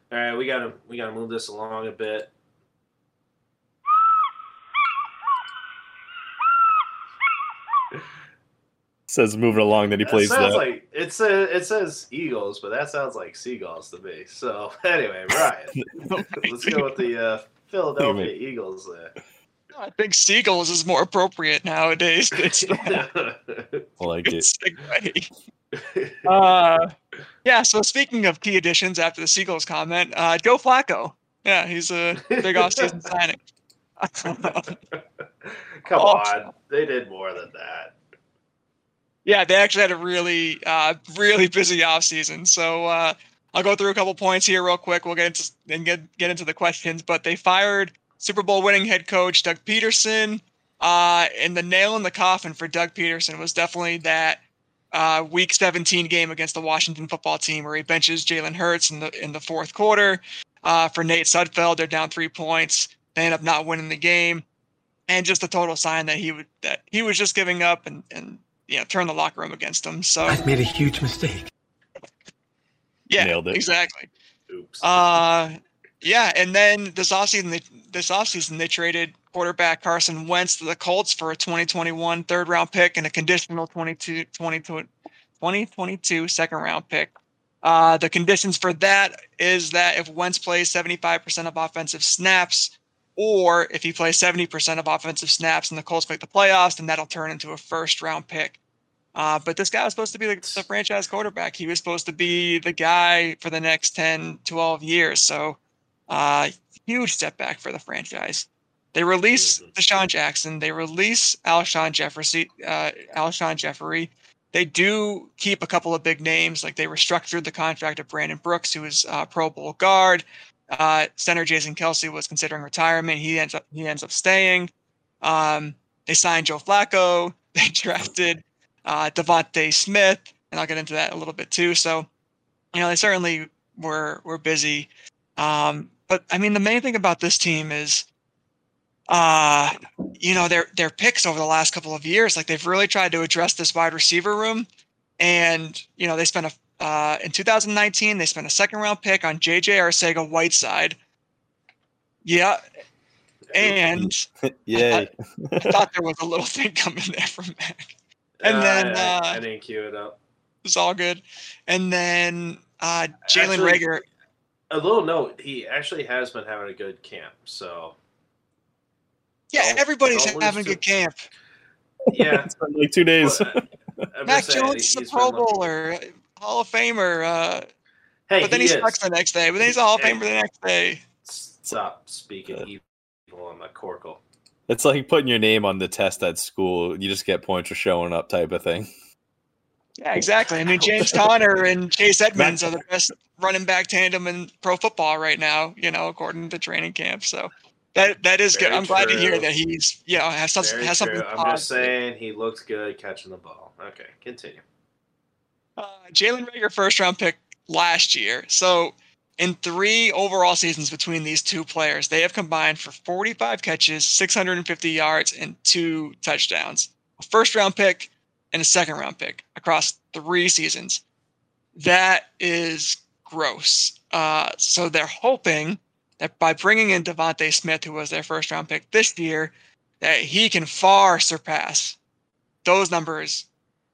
All right, we gotta we gotta move this along a bit. Says moving along that he That plays sounds that. like it says it says Eagles, but that sounds like seagulls to me. So anyway, Ryan, let's go with the uh, Philadelphia Eagles there. I think Seagulls is more appropriate nowadays. It's I like good it. segue. uh, yeah. So speaking of key additions after the Seagulls comment, uh, Joe Flacco. Yeah, he's a big offseason signing. Come Oh. on, they did more than that. yeah, they actually had a really, uh, really busy offseason. So uh, I'll go through a couple points here real quick. We'll get into and get get into the questions. But they fired Super Bowl winning head coach Doug Pederson. Uh, and the nail in the coffin for Doug Pederson was definitely that uh, Week 17 game against the Washington Football Team, where he benches Jalen Hurts in the in the fourth quarter. Uh, for Nate Sudfeld, they're down three points. They end up not winning the game, and just a total sign that he would that he was just giving up and and you know turn the locker room against him. So I've made a huge mistake. yeah, Nailed it. exactly. Oops. Uh, yeah, and then this offseason, they, this offseason they traded quarterback Carson Wentz to the Colts for a 2021 third round pick and a conditional 22, 22 2022 second round pick. Uh, the conditions for that is that if Wentz plays 75% of offensive snaps, or if he plays 70% of offensive snaps and the Colts make the playoffs, then that'll turn into a first round pick. Uh, but this guy was supposed to be the, the franchise quarterback. He was supposed to be the guy for the next 10, 12 years. So, uh, huge step back for the franchise. They release. DeSean Jackson. They release Alshon Jefferson. Uh, Alshon Jeffery. They do keep a couple of big names, like they restructured the contract of Brandon Brooks, who is uh, Pro Bowl guard. Uh, center Jason Kelce was considering retirement. He ends up he ends up staying. Um, they signed Joe Flacco. They drafted uh, DeVonta Smith, and I'll get into that a little bit too. So, you know, they certainly were were busy. Um, but I mean, the main thing about this team is, uh, you know, their their picks over the last couple of years, like they've really tried to address this wide receiver room, and you know, they spent a uh, in 2019 they spent a second round pick on JJ Arcega Whiteside. Yeah, and yeah, I thought there was a little thing coming there from Mac. And then, I, uh, I didn't cue it up. It's all good. And then uh, Jalen Reagor. A little note: he actually has been having a good camp. So Yeah, don't- everybody's don't having a good camp. yeah, It's been like two days. well, Mac saying, Jones is a Pro been looking- Bowler, Hall of Famer. Uh, Hey, but then he he, is. sucks the next day. But then he's a Hall of Hey. Famer the next day. Stop speaking evil on the Corkle. It's like putting your name on the test at school. You just get points for showing up, type of thing. Yeah, exactly. I mean, James Conner and Chase Edmonds are the best running back tandem in pro football right now. You know, according to training camp. So that that is good. I'm glad to hear that he's you know has, some, has something true. I'm just saying he looks good catching the ball. Okay, continue. Uh, Jalen Reagor first round pick last year. So in three overall seasons between these two players, they have combined for 45 catches, 650 yards, and two touchdowns. A first round pick and a second round pick across three seasons. That is gross. Uh, so they're hoping that by bringing in DeVonta Smith, who was their first round pick this year, that he can far surpass those numbers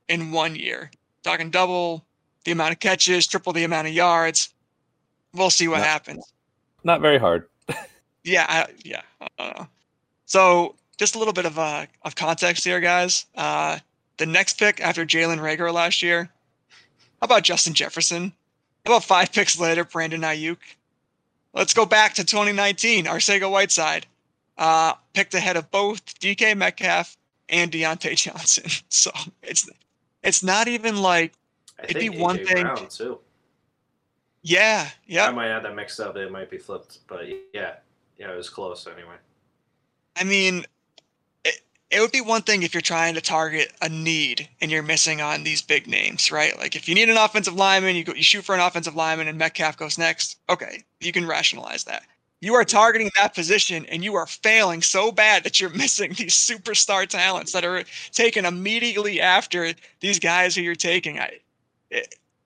in one year talking double the amount of catches, triple the amount of yards. We'll see what Yeah. happens. Not very hard. Yeah, I, yeah. I. So just a little bit of uh, of context here, guys. Uh, the next pick after Jalen Reagor last year. How about Justin Jefferson? How about five picks later, Brandon Aiyuk? Let's go back to 2019. Arcega Whiteside uh, picked ahead of both DK Metcalf and Diontae Johnson. So it's it's not even like I It'd be one thing- Brown too. yeah, I might have that mixed up. It might be flipped, but yeah, yeah, it was close anyway. I mean, it, would be one thing if you're trying to target a need and you're missing on these big names, right? Like if you need an offensive lineman, you go you shoot for an offensive lineman and Metcalf goes next. Okay, you can rationalize that. You are targeting that position and you are failing so bad that you're missing these superstar talents that are taken immediately after these guys who you're taking. I,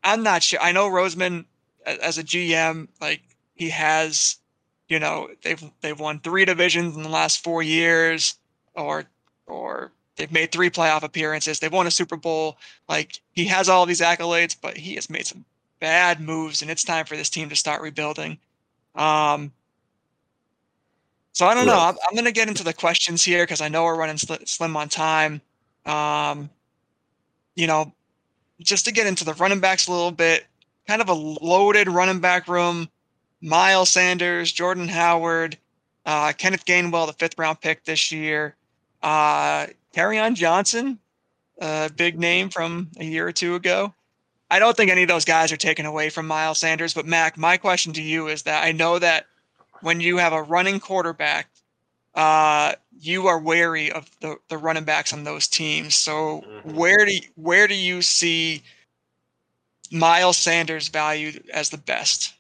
I'm not sure. I know Roseman as a GM, like he has you know they've they've won three divisions in the last four years or or they've made three playoff appearances. They've won a super bowl. Like he has all these accolades but he has made some bad moves and it's time for this team to start rebuilding. Um so i don't know. I'm, I'm going to get into the questions here because i know we're running sli- slim on time. Um you know just to get into the running backs a little bit kind of a loaded running back room. Miles Sanders, Jordan Howard, uh, Kenneth Gainwell, the fifth round pick this year, uh, on Johnson, a big name from a year or two ago. I don't think any of those guys are taken away from Miles Sanders, but Mac, my question to you is that I know that when you have a running quarterback, uh, you are wary of the, the running backs on those teams. So Mhm. where do you, where do you see Miles Sanders valued as the best?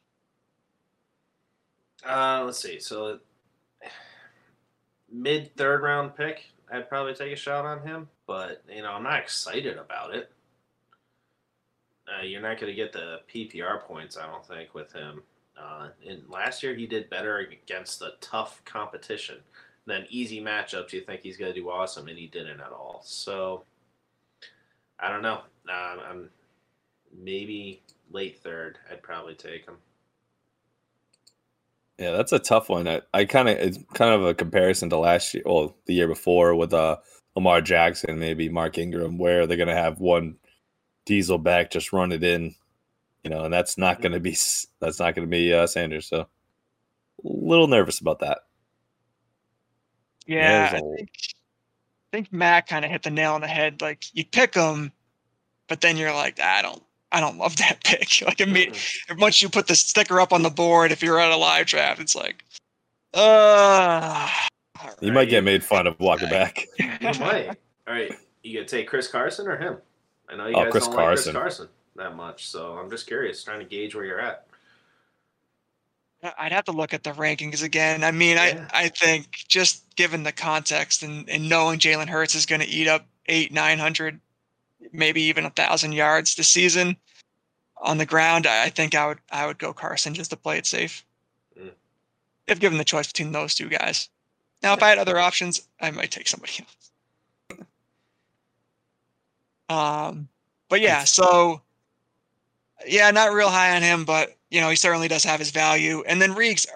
Uh, let's see. So mid third round pick, I'd probably take a shot on him, but you know I'm not excited about it. Uh, you're not going to get the PPR points, I don't think, with him. Uh, and last year he did better against the tough competition. Then easy matchups, you think he's going to do awesome, and he didn't at all. So I don't know. I'm maybe late third. I'd probably take him. Yeah, that's a tough one. I, I kind of it's kind of a comparison to last year, well, the year before with uh Lamar Jackson, maybe Mark Ingram, where they're gonna have one diesel back just run it in, you know, and that's not gonna be that's not gonna be uh, Sanders. So a little nervous about that. Yeah, I think, I think Matt kind of hit the nail on the head. Like you pick them, but then you're like, I don't, I don't love that pick. Like immediately, once you put the sticker up on the board, if you're at a live draft, it's like, uh, You might get made fun of walking back. You might. All right, you gonna take Chris Carson or him? I know you Oh, guys Chris don't Carson. like Chris Carson that much, so I'm just curious, trying to gauge where you're at. I'd have to look at the rankings again. I mean, Yeah. I, I think just given the context and, and knowing Jalen Hurts is going to eat up eight, 900, maybe even a thousand yards this season on the ground, I I think I would, I would go Carson just to play it safe. Mm. If given the choice between those two guys. Now, if I had other options, I might take somebody else. Um, but yeah, so yeah, not real high on him, but you know he certainly does have his value. And then Reeks,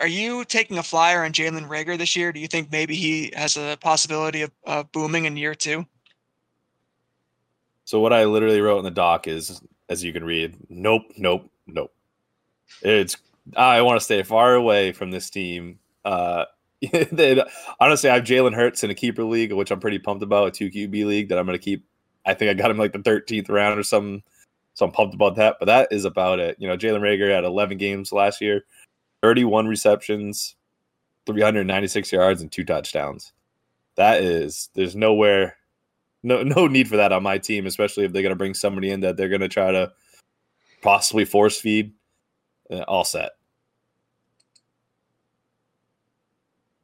are you taking a flyer on Jalen Reagor this year? Do you think maybe he has a possibility of uh, booming in year two? So what I literally wrote in the doc is, as you can read, nope, nope, nope. It's I want to stay far away from this team. Uh, they, honestly, I have Jalen Hurts in a keeper league, which I'm pretty pumped about, a two QB league that I'm going to keep. I think I got him like the 13th round or something, so I'm pumped about that. But that is about it. You know, Jalen Reagor had 11 games last year, 31 receptions, 396 yards, and two touchdowns. That is, there's nowhere no no need for that on my team, especially if they're going to bring somebody in that they're going to try to possibly force feed. Uh, all set.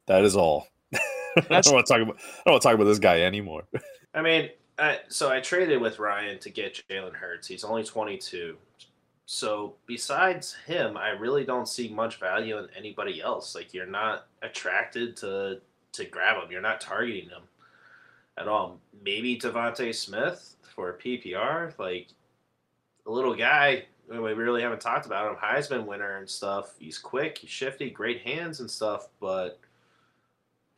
That is all. I don't want to talk about. I don't want to talk about this guy anymore. I mean, I, so I traded with Ryan to get Jalen Hurts. He's only 22. So besides him, I really don't see much value in anybody else. Like you're not attracted to to grab him. You're not targeting him at all. Maybe DeVonta Smith for PPR, like a little guy. We really haven't talked about him. Heisman winner and stuff. He's quick. He's shifty. Great hands and stuff. But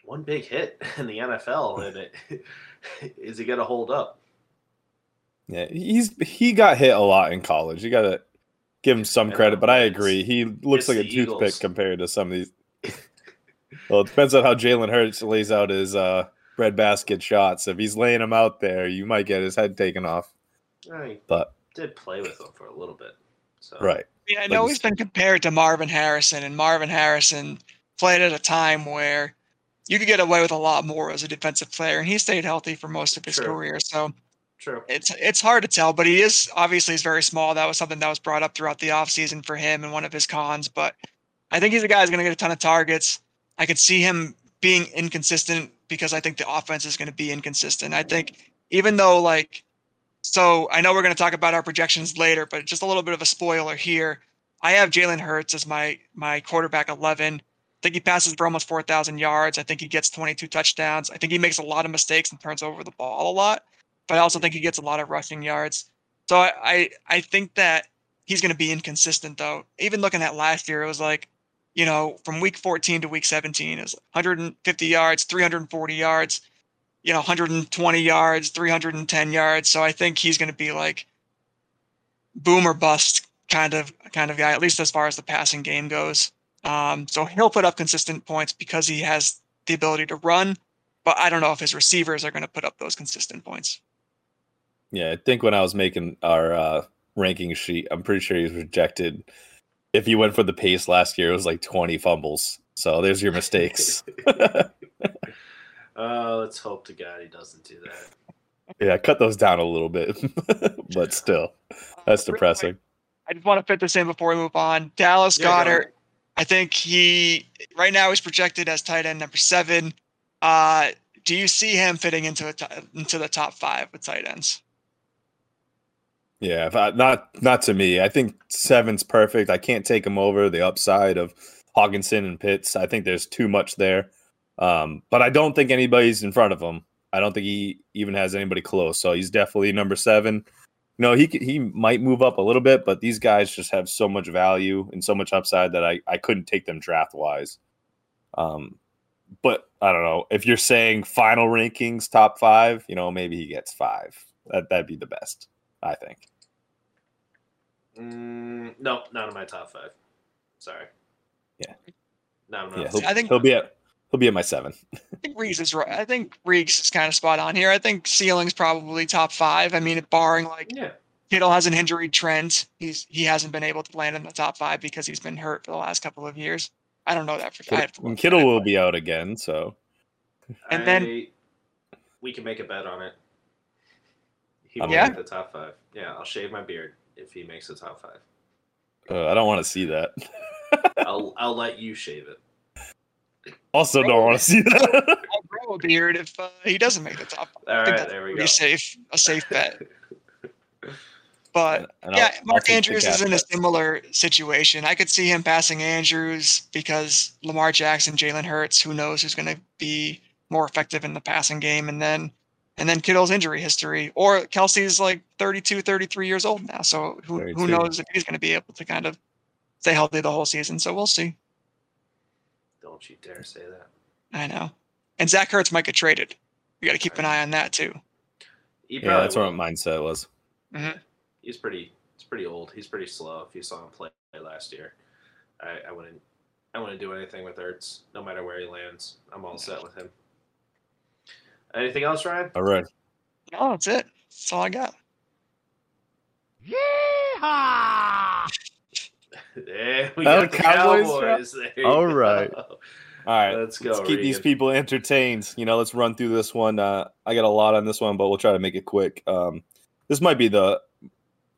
one big hit in the NFL, and it is he going to hold up? Yeah, he's he got hit a lot in college. You got to give him some credit, but I agree. He looks like a toothpick Eagles. compared to some of these. well, it depends on how Jalen Hurts lays out his uh, breadbasket shots. If he's laying them out there, you might get his head taken off. I But did play with him for a little bit. So right, Yeah, I know he's been compared to Marvin Harrison, and Marvin Harrison played at a time where you could get away with a lot more as a defensive player, and he stayed healthy for most of his True. career. So true. it's it's hard to tell, but he is obviously he's very small. That was something that was brought up throughout the offseason for him and one of his cons. But I think he's a guy who's going to get a ton of targets. I could see him being inconsistent because I think the offense is going to be inconsistent. I think even though like so I know we're going to talk about our projections later, but just a little bit of a spoiler here. I have Jalen Hurts as my my quarterback 11. I think he passes for almost 4,000 yards. I think he gets 22 touchdowns. I think he makes a lot of mistakes and turns over the ball a lot, but I also think he gets a lot of rushing yards. So I I, I think that he's going to be inconsistent though. Even looking at last year, it was like, you know, from week 14 to week 17, is 150 yards, 340 yards, you know, 120 yards, 310 yards. So I think he's going to be like boom or bust kind of kind of guy, at least as far as the passing game goes. Um, so he'll put up consistent points because he has the ability to run, but I don't know if his receivers are going to put up those consistent points. yeah. I think when I was making our uh, ranking sheet, I'm pretty sure he was rejected. If you went for the pace last year, it was like 20 fumbles. So there's your mistakes. Uh, let's hope to God he doesn't do that. yeah, cut those down a little bit, but still, that's Uh, real quick, depressing. I just want to fit this in before we move on. Dallas Yeah, Goedert, ahead. I think he right now he's projected as tight end number seven. Uh, do you see him fitting into a to- into the top five with tight ends? Yeah, I, not not to me. I think seven's perfect. I can't take him over the upside of Hockenson and Pitts. I think there's too much there. Um, but I don't think anybody's in front of him. I don't think he even has anybody close. So he's definitely number seven. No, he he might move up a little bit, but these guys just have so much value and so much upside that I, I couldn't take them draft wise. Um, but I don't know if you're saying final rankings top five. You know, maybe he gets five. That that'd be the best. I think. Mm, no, not in my top five. Sorry. Yeah. Not in my Yeah, he'll, I think- he'll be at he'll be at my seven. I think Reeves is right. I think Reeves is kind of spot on here. I think ceiling's probably top five. I mean, barring like Yeah. Kittle has an injury trend. He's he hasn't been able to land in the top five because he's been hurt for the last couple of years. I don't know that for I have And Kittle will be out again, so And then- I- we can make a bet on it. He I'm will Yeah? make the top five. Yeah, I'll shave my beard if he makes the top five. uh, I don't want to see that. I'll I'll let you shave it. Also, don't want to see that. I'll grow a beard if uh, he doesn't make the top. All I think that's there we pretty go. safe, a safe bet. But And I'll- yeah, I'll Mark take the Andrews is in a similar situation. I could see him passing Andrews because Lamar Jackson, Jalen Hurts, who knows who's going to be more effective in the passing game, and then and then Kittle's injury history, or Kelce's like 32, 33 years old now, so who who knows if he's going to be able to kind of stay healthy the whole season. So we'll see. Don't you dare say that. I know, and Zach Ertz might get traded. We got to keep an eye on that too. Yeah, that's what my mindset was. Mm-hmm. He's pretty. He's pretty old. He's pretty slow. If you saw him play last year, I, I wouldn't. I wouldn't do anything with Ertz, no matter where he lands. I'm all set with him. Anything else, Ryan? All right. No, that's it. That's all I got. Yeah, we Oh, got the Cowboys, Cowboys. There you All go. right. All right, Let's go, Let's keep these people entertained. You know, let's run through this one. Uh, I got a lot on this one, but we'll try to make it quick. Um, this might be the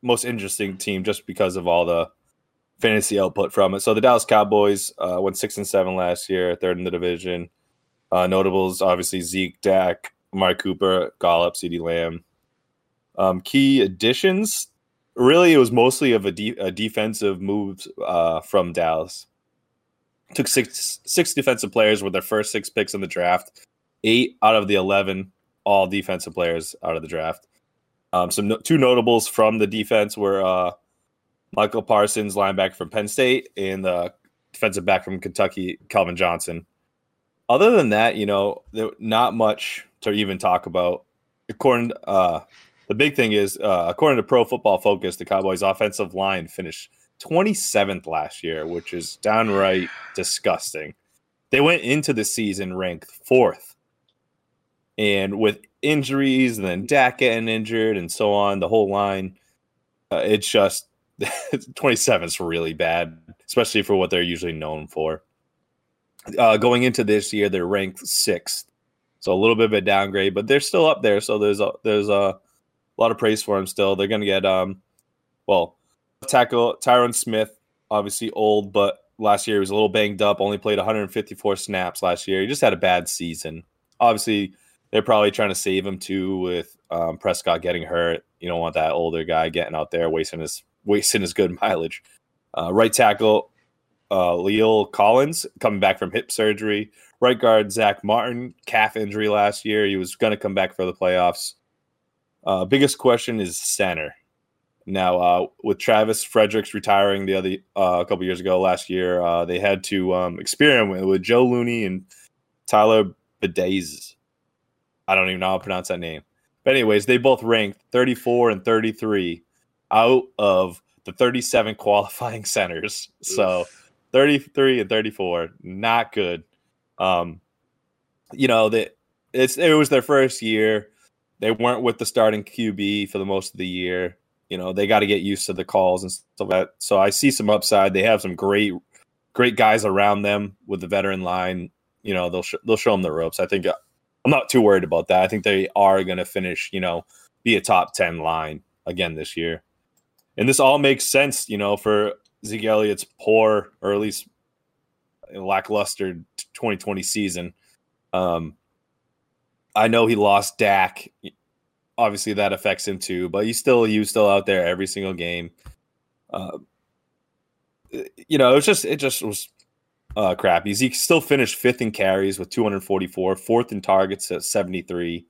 most interesting team just because of all the fantasy output from it. So the Dallas Cowboys uh, went six and seven last year, third in the division. Uh, notables obviously Zeke, Dak, Amari Cooper, Gallup, CeeDee Lamb. Um, key additions. Really, it was mostly of a, de- a defensive moves uh, from Dallas took six six defensive players with their first six picks in the draft. Eight out of the eleven all defensive players out of the draft. Um, some no- two notables from the defense were uh, Michael Parsons, linebacker from Penn State, and the defensive back from Kentucky, Calvin Johnson. Other than that, you know, there not much to even talk about. According, uh, the big thing is, uh, according to Pro Football Focus, the Cowboys' offensive line finished 27th last year, which is downright disgusting. They went into the season ranked fourth. And with injuries and then Dak getting injured and so on, the whole line, uh, it's just 27 is really bad, especially for what they're usually known for. Uh, going into this year, they're ranked sixth. So a little bit of a downgrade, but they're still up there. So there's a, there's a lot of praise for them still. They're going to get, um, well, tackle Tyron Smith, obviously old, but last year he was a little banged up. Only played 154 snaps last year. He just had a bad season. Obviously, they're probably trying to save him too with um, Prescott getting hurt. You don't want that older guy getting out there wasting his wasting his good mileage. Uh, right tackle uh, La'el Collins coming back from hip surgery. Right guard Zack Martin calf injury last year. He was going to come back for the playoffs. Uh, biggest question is center. Now, uh, with Travis Fredericks retiring the other uh, a couple years ago last year, uh, they had to um, experiment with, Joe Looney and Tyler Biadasz. I don't even know how to pronounce that name. But anyways, they both ranked 34 and 33 out of the 37 qualifying centers. So 33 and 34, not good. Um, you know that it's it was their first year. They weren't with the starting QB for the most of the year. You know they got to get used to the calls and stuff like that. So I see some upside. They have some great, great guys around them with the veteran line. You know they'll sh- they'll show them the ropes. I think uh, I'm not too worried about that. I think they are going to finish. You know, be a top ten line again this year. And this all makes sense, you know, for Zeke Elliott's poor or at least lackluster 2020 season. Um, I know he lost Dak. Obviously, that affects him too, but he's still he was still out there every single game. Uh, you know, it was just it just was uh, crappy. Zeke still finished fifth in carries with 244, fourth in targets at 73,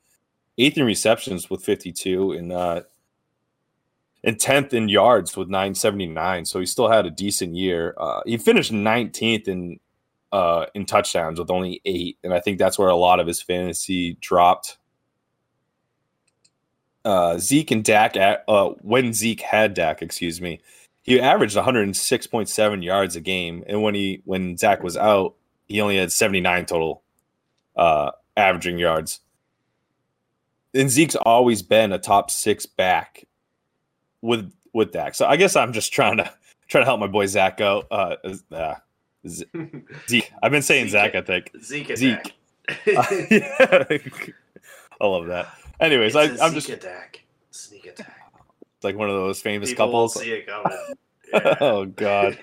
eighth in receptions with 52, and uh, and 10th in yards with 979. So he still had a decent year. Uh, he finished 19th in uh, in touchdowns with only eight, and I think that's where a lot of his fantasy dropped. Uh, Zeke and Dak, at, uh, when Zeke had Dak, excuse me, he averaged 106.7 yards a game, and when he when Zach was out, he only had 79 total uh, averaging yards. And Zeke's always been a top six back with with Dak. So I guess I'm just trying to trying to help my boy Zach out. Uh, uh, Z- Zeke. I've been saying Zeke. Zach. I think Zeke Zeke. yeah. I love that. Anyways, I, It's I'm Zeke just attack. Sneak attack. It's like one of those famous People couples. see it coming. Yeah. oh God.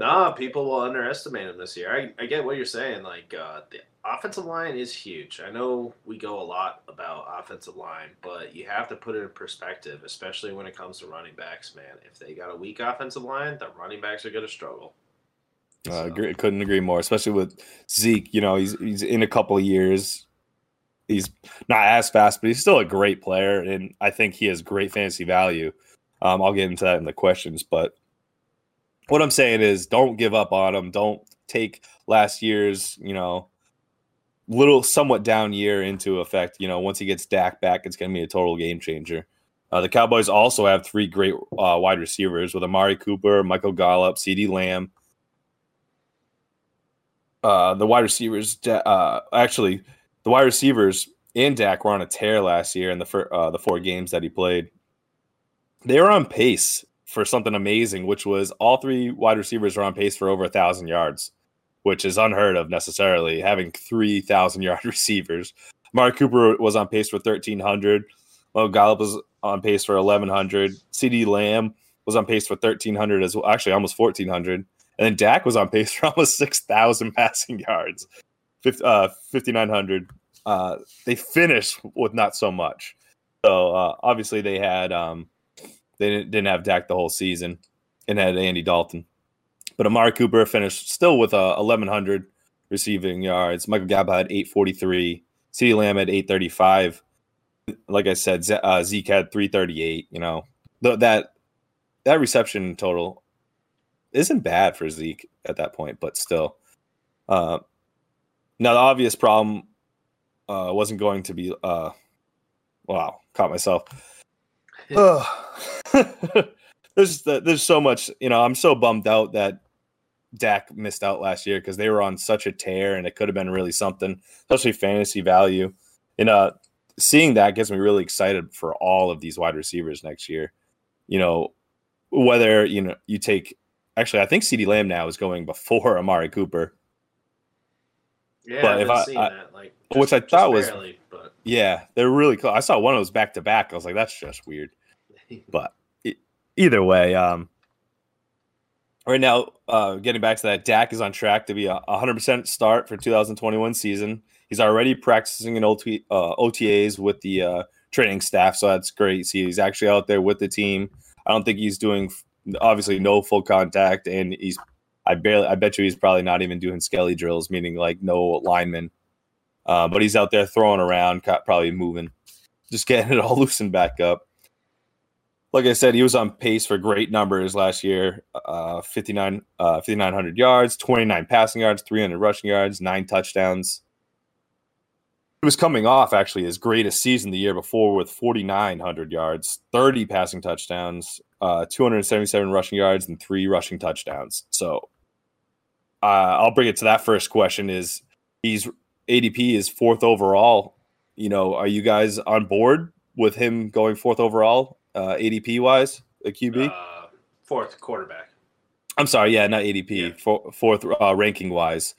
Nah, people will underestimate him this year. I, I get what you're saying. Like uh, the offensive line is huge. I know we go a lot about offensive line, but you have to put it in perspective, especially when it comes to running backs. Man, if they got a weak offensive line, the running backs are going to struggle. Uh, agree, couldn't agree more, especially with Zeke. You know, he's he's in a couple of years. He's not as fast, but he's still a great player, and I think he has great fantasy value. Um, I'll get into that in the questions, but what I'm saying is, don't give up on him. Don't take last year's, you know, little somewhat down year into effect. You know, once he gets Dak back, it's going to be a total game changer. Uh, the Cowboys also have three great uh, wide receivers with Amari Cooper, Michael Gallup, CeeDee Lamb uh, the wide receivers, uh, actually, the wide receivers and Dak were on a tear last year in the fir- uh, the four games that he played. They were on pace for something amazing, which was all three wide receivers were on pace for over a thousand yards, which is unheard of necessarily having three thousand yard receivers. Mark Cooper was on pace for thirteen hundred. Well, Gallup was on pace for eleven hundred. CeeDee Lamb was on pace for thirteen hundred as well. Actually, almost fourteen hundred. And then Dak was on pace for almost 6,000 passing yards, uh, 5,900. Uh, they finished with not so much. So uh, obviously they had um, they didn't, have Dak the whole season and had Andy Dalton. But Amari Cooper finished still with uh, 1,100 receiving yards. Michael Gallup had 843. CeeDee Lamb had 835. Like I said, Ze- uh, Zeke had 338. You know, Th- that that reception total isn't bad for Zeke at that point, but still. Uh, now the obvious problem uh, wasn't going to be. Uh, wow, caught myself. Ugh. there's there's so much. You know, I'm so bummed out that Dak missed out last year because they were on such a tear, and it could have been really something, especially fantasy value. And uh, seeing that gets me really excited for all of these wide receivers next year. You know, whether you know you take actually, I think CeeDee Lamb now is going before Amari Cooper. Yeah, But I've if been I- seeing I- that. Like, which I just thought was- barely, but Yeah, they're really close. I saw one of those back to back. I was like, that's just weird. But e- either way, um, right now, uh, getting back to that, Dak is on track to be a 100% start for 2021 season. He's already practicing in OT, uh, OTAs with the uh, training staff, so that's great. See, he's actually out there with the team. I don't think he's doing obviously no full contact, and he's I barely I bet you he's probably not even doing skelly drills, meaning like no linemen. Uh, but he's out there throwing around, probably moving, just getting it all loosened back up. Like I said, he was on pace for great numbers last year uh, 59, uh, 5,900 yards, 29 passing yards, 300 rushing yards, nine touchdowns. He was coming off actually his greatest season the year before with 4,900 yards, 30 passing touchdowns, uh, 277 rushing yards, and three rushing touchdowns. So uh, I'll bring it to that first question is he's ADP is fourth overall. You know, are you guys on board with him going fourth overall, uh, ADP wise, a QB? uh, fourth quarterback. I'm sorry, yeah, not ADP, Yeah. four, fourth uh, ranking wise.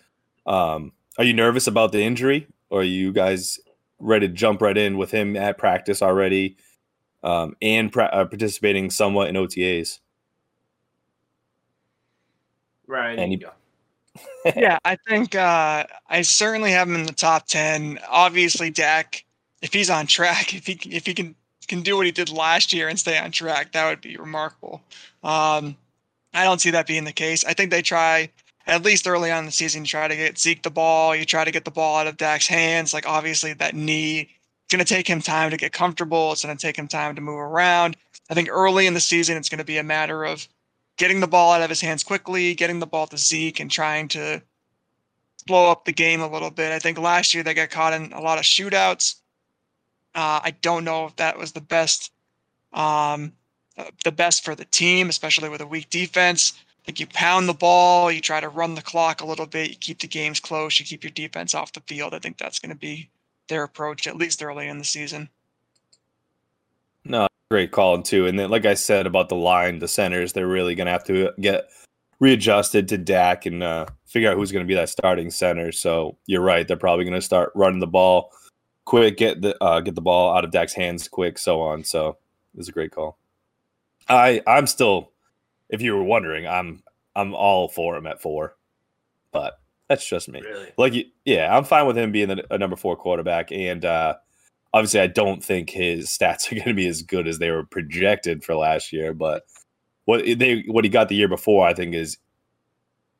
Um, are you nervous about the injury, or are you guys ready to jump right in with him at practice already, um, and pra- uh, participating somewhat in OTAs? Right. And you yeah, I think uh, I certainly have him in the top ten. Obviously, Dak, if he's on track, if he if he can can do what he did last year and stay on track, that would be remarkable. Um, I don't see that being the case. I think they try at least early on in the season, you try to get Zeke the ball, you try to get the ball out of Dak's hands. Like obviously that knee, it's going to take him time to get comfortable. It's going to take him time to move around. I think early in the season, it's going to be a matter of getting the ball out of his hands quickly, getting the ball to Zeke, and trying to blow up the game a little bit. I think last year they got caught in a lot of shootouts. Uh, I don't know if that was the best, um, uh, the best for the team, especially with a weak defense. I think you pound the ball, you try to run the clock a little bit, you keep the games close, you keep your defense off the field. I think that's going to be their approach at least early in the season. No, great call too. And then, like I said about the line, the centers, they're really going to have to get readjusted to Dak and uh, figure out who's going to be that starting center. So you're right; they're probably going to start running the ball quick, get the uh, get the ball out of Dak's hands quick, so on. So it's a great call. I I'm still, if you were wondering, I'm I'm all for him at four, but that's just me. Really? Like, yeah, I'm fine with him being a number four quarterback, and uh, obviously, I don't think his stats are going to be as good as they were projected for last year. But what they what he got the year before, I think is,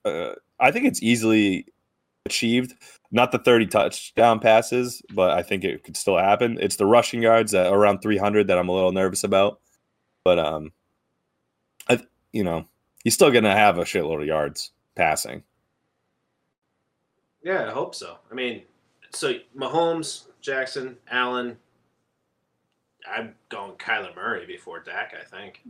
uh, I think it's easily achieved. Not the 30 touchdown passes, but I think it could still happen. It's the rushing yards at around 300 that I'm a little nervous about. But um, I you know he's still going to have a shitload of yards passing. Yeah, I hope so. I mean, so Mahomes, Jackson, Allen. I'm going Kyler Murray before Dak. I think.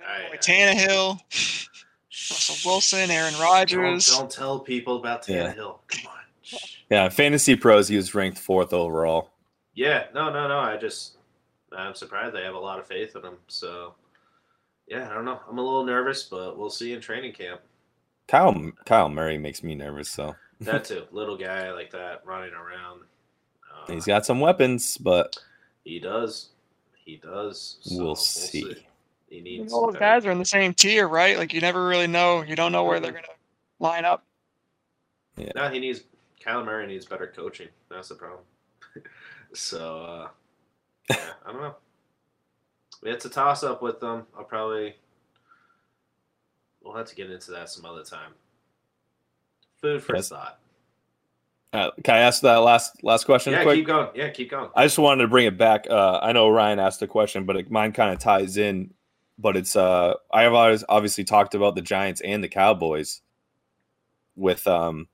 I, Boy, Tannehill, Russell Wilson, Aaron Rodgers. Don't, don't tell people about Yeah. Tannehill. Come on. Yeah, fantasy pros, he was ranked fourth overall. Yeah, no, no, no. I just, I'm surprised they have a lot of faith in him. So, yeah, I don't know. I'm a little nervous, but we'll see in training camp. Kyle Kyle Murray makes me nervous, so That too, little guy like that running around. Uh, he's got some weapons, but He does. He does. So we'll see. He needs. All those guys are in the same tier, right? Like you never really know. You don't know where they're going to line up. Yeah. No, he needs. Kyler Murray needs better coaching. That's the problem. so, uh, yeah, I don't know. It's a toss up with them. I'll probably. We'll have to get into that some other time. Food for Yes. thought. uh, can I ask that last last question Yeah, quick? keep going. Yeah, keep going. I just wanted to bring it back. Uh, I know Ryan asked a question, but it, mine kind of ties in. But it's uh, I have always obviously talked about the Giants and the Cowboys. With um,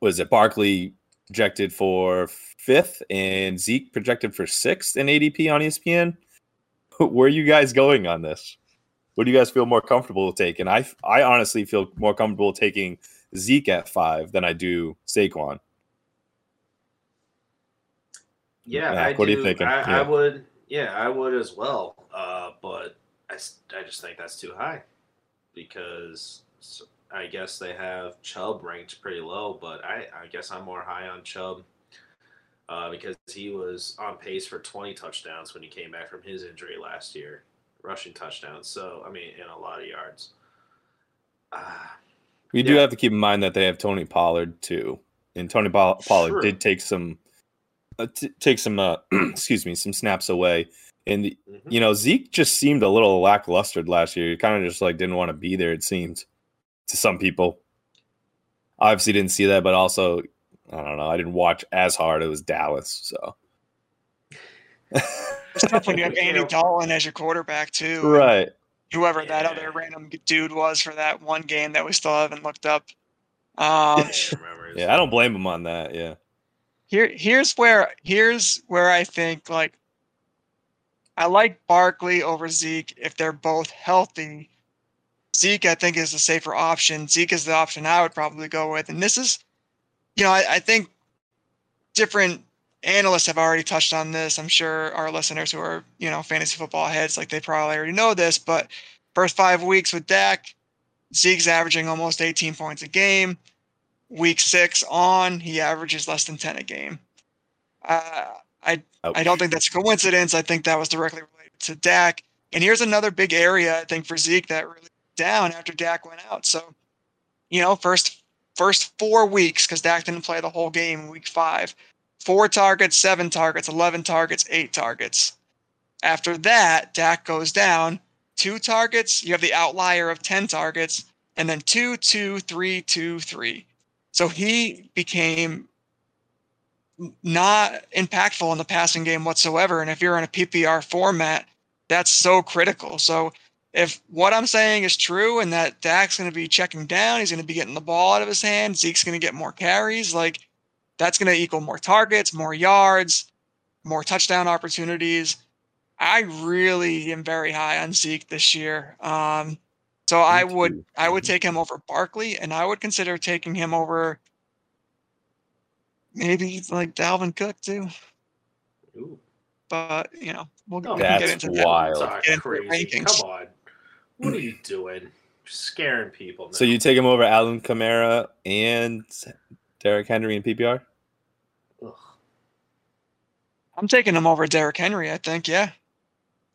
was it Barkley projected for fifth and Zeke projected for sixth in ADP on ESPN? Where are you guys going on this? What do you guys feel more comfortable taking? I I honestly feel more comfortable taking Zeke at five than I do Saquon. Yeah, Mac, what are you do- thinking? I, Yeah. I would. Yeah, I would as well. Uh, but I, I just think that's too high because I guess they have Chubb ranked pretty low. But I, I guess I'm more high on Chubb uh, because he was on pace for 20 touchdowns when he came back from his injury last year, rushing touchdowns. So I mean, in a lot of yards. Uh, We do have to keep in mind that they have Tony Pollard too, and Tony Pollard True. did take some, uh, t- take some, uh, excuse me, some snaps away. And mhm. you know Zeke just seemed a little lackluster last year. He kind of just like didn't want to be there. It seemed to some people. Obviously, didn't see that, but also I don't know. I didn't watch as hard. It was Dallas, so It's tough when you have Andy Dalton as your quarterback too. right. Whoever that other random dude was for that one game that we still haven't looked up. Um, I can't remember his- Yeah, I don't blame him on that. Yeah, here here's where here's where I think like I like Barkley over Zeke if they're both healthy. Zeke, I think, is the safer option. Zeke is the option I would probably go with. And this is, you know, I, I think different analysts have already touched on this. I'm sure our listeners who are, you know, fantasy football heads, like they probably already know this, but first five weeks with Dak, Zeke's averaging almost 18 points a game. Week six on, he averages less than 10 a game. Uh, I I don't think that's a coincidence. I think that was directly related to Dak. And here's another big area I think for Zeke that really down after Dak went out. So, you know, first first four weeks because Dak didn't play the whole game week five. Four targets, seven targets, eleven targets, eight targets. After that, Dak goes down. Two targets. You have the outlier of ten targets, and then two, two, three, two, three. So he became not impactful in the passing game whatsoever. And if you're in a PPR format, that's so critical. So if what I'm saying is true and that Dak's going to be checking down, he's going to be getting the ball out of his hand, Zeke's going to get more carries, like that's going to equal more targets, more yards, more touchdown opportunities. I really am very high on Zeke this year. Um, so I would. I would take him over Barkley, and I would consider taking him over maybe like Dalvin Cook too. Ooh, But you know, we'll, Oh, we can get into that. wild. sorry, Get the crazy. rankings. Come on. What are you doing? Just scaring people. Now. So you take him over Alvin Kamara and Derrick Henry in PPR? Ugh. I'm taking him over Derrick Henry. I think. Yeah,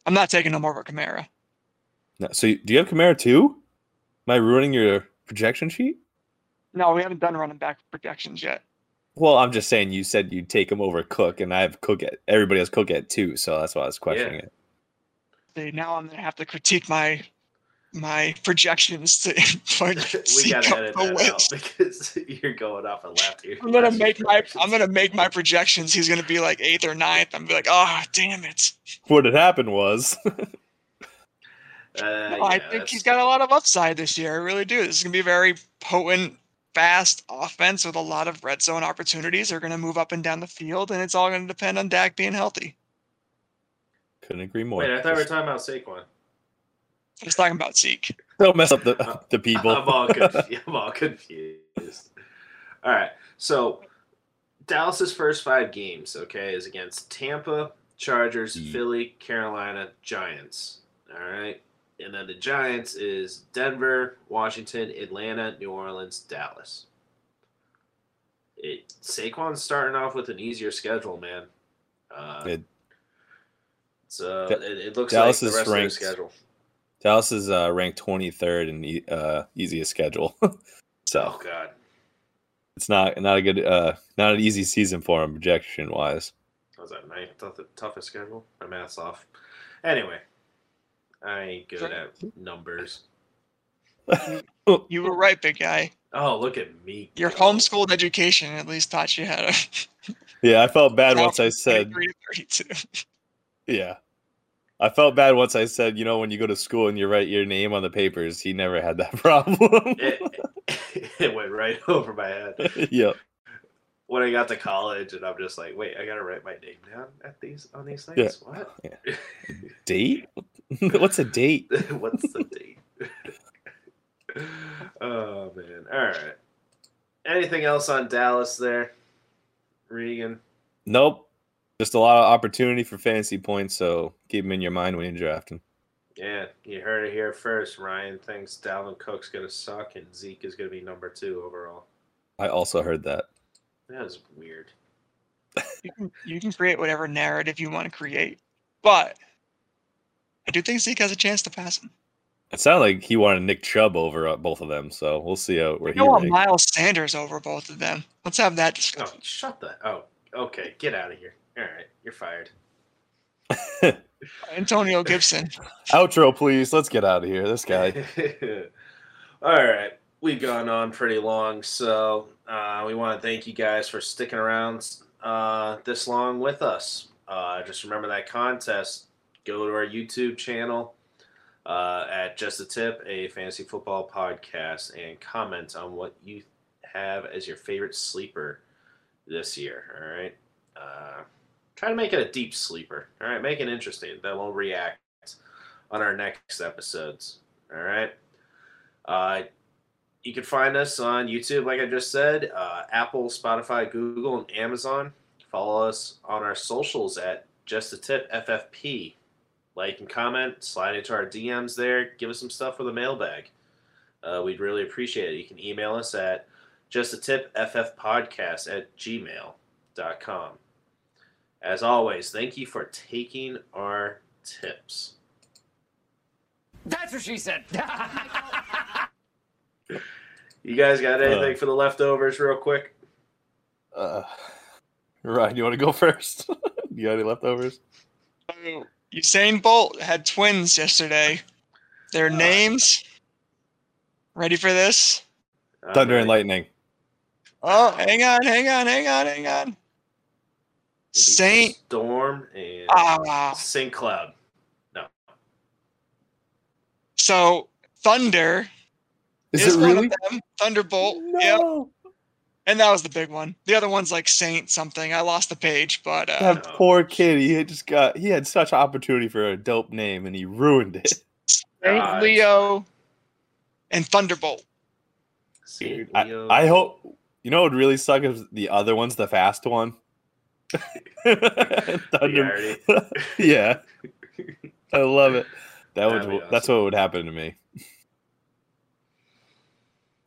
I'm not taking him over Kamara. No. So you- do you have Kamara too? Am I ruining your projection sheet? No, we haven't done running back projections yet. Well, I'm just saying you said you'd take him over Cook, and I have Cook at everybody has Cook at two, so that's why I was questioning it. See, now I'm gonna have to critique my my projections to find we Zeke gotta up edit that list. out because you're going off a left here. I'm gonna make my projections. I'm gonna make my projections. He's gonna be like eighth or ninth. I'm gonna be like, oh damn it. What had happened was Uh, No, I think that's- he's got a lot of upside this year. I really do. This is gonna be a very potent, fast offense with a lot of red zone opportunities. They're gonna move up and down the field, and it's all gonna depend on Dak being healthy. couldn't agree more. Wait, I thought we were talking about Saquon. I was talking about Zeke. Don't mess up the uh, the people. I'm all confused. I'm all confused. All right, so Dallas's first five games, okay, is against Tampa, Chargers, Yeah. Philly, Carolina, Giants. All right, and then the Giants is Denver, Washington, Atlanta, New Orleans, Dallas. It Saquon's starting off with an easier schedule, man. Uh, It- so it, it looks Dallas like the rest ranked- of their schedule. Dallas is uh, ranked 23rd in e- uh, easiest schedule, so Oh God. it's not not a good uh, not an easy season for him projection wise. was that ninth tough, toughest schedule? My math's off. Anyway, I ain't good at numbers. You were right, big guy. Oh, look at me. Your go. homeschooled education at least taught you how to. Yeah, I felt bad once I said 32. yeah. I felt bad once I said, you know, when you go to school and you write your name on the papers, he never had that problem. It, it went right over my head yep. when I got to college, and I'm just like, wait, I gotta write my name down at these on these Yeah. things. What? Date? What's a date? What's the date? oh man! All right. Anything else on Dallas there, Regan? Nope. Just a lot of opportunity for fantasy points, so keep them in your mind when you're drafting. Yeah, you heard it here first. Ryan thinks Dalvin Cook's gonna suck and Zeke is gonna be number two overall. I also heard that. That is weird. You can, you can create whatever narrative you want to create, but I do think Zeke has a chance to pass him. It sounded like he wanted Nick Chubb over uh, both of them, so we'll see how, where I he want. Miles Sanders over both of them. Let's have that Oh, discussion. shut the. Oh, okay. Get out of here. All right, you're fired. Antonio Gibson. Outro, please. Let's get out of here. This guy. All right, we've gone on pretty long, so uh, we want to thank you guys for sticking around uh, this long with us. Uh, just remember that contest. Go to our YouTube channel uh, at Just a Tip, a fantasy football podcast, and comment on what you have as your favorite sleeper this year. All right. Uh, try to make it a deep sleeper. All right. Make it interesting. Then we'll react on our next episodes. All right. Uh, you can find us on YouTube, like I just said, uh, Apple, Spotify, Google, and Amazon. Follow us on our socials at Just a Tip FFP. Like and comment, slide into our DMs there. Give us some stuff for the mailbag. Uh, we'd really appreciate it. You can email us at just a tip ffpodcast at gmail.com. As always, thank you for taking our tips. That's what she said. You guys got anything Uh. for the leftovers, real quick? Uh, Ryan, you want to go first? you got any leftovers? So, Usain Bolt had twins yesterday. Their Ah. names. Ready for this? Thunder and lightning. Oh, hang on, hang on, hang on, hang on. Saint. Storm and Ah. Saint Cloud. No. So Thunder Is is it one really? of them. Thunderbolt. Yep. No. And that was the big one. The other one's like Saint something. I lost the page, but uh, That poor kid. He had just got. He had such opportunity for a dope name, and he ruined it. Saint God. Leo and Thunderbolt. Saint I, Leo. I hope. You know It would really suck if the other one's the fast one. Thunder- Hardy. yeah, I love it. That That'd would. be That's what would happen to me.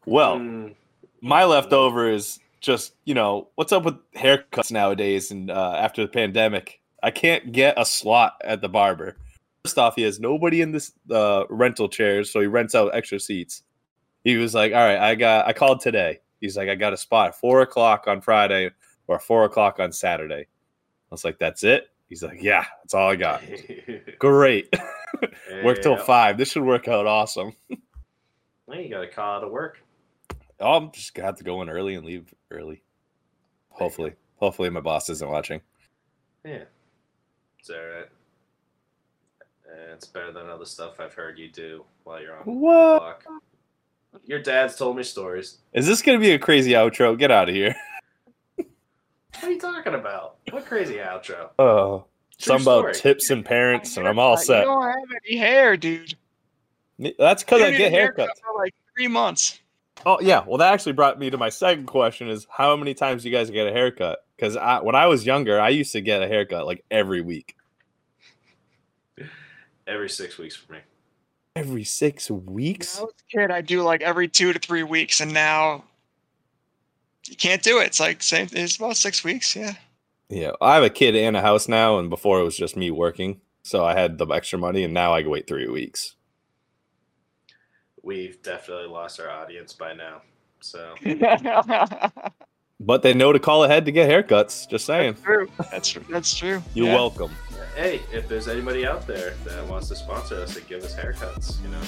Well, Mm, my leftover is just you know what's up with haircuts nowadays and uh, after the pandemic? I can't get a slot at the barber. First off he has nobody in this uh, rental chairs so he rents out extra seats. He was like all right i got i called today. He's like i got a spot at four o'clock on friday or four o'clock on saturday. I was like that's it? He's like yeah that's all i got. Great. Work till five. This should work out awesome. Well, you got to call out of work. Oh, I'm just gonna have to go in early and leave early. Hopefully, hopefully my boss isn't watching. Yeah. It's all right. Uh, It's better than other stuff I've heard you do while you're on the clock. Your dad's told me stories. Is this gonna be a crazy outro? Get out of here. What are you talking about? What crazy outro? Oh, True some about story. tips and parents, and I'm all set. You don't have any hair, dude. That's because I get a haircut haircuts. for like three months. Oh yeah, well that actually brought me to my second question: is how many times do you guys get a haircut? Because I, when I was younger, I used to get a haircut like every week. Every six weeks for me. Every six When weeks? I was a kid, I do like every two to three weeks, and now you can't do it. It's like same. It's about six weeks. Yeah. Yeah, I have a kid and a house now, and before it was just me working, so I had the extra money, and now I can wait three weeks. We've definitely lost our audience by now. So But they know to call ahead to get haircuts. Just saying. true. That's true. That's true. You're Yeah. welcome. hey, if there's anybody out there that wants to sponsor us and give us haircuts, you know,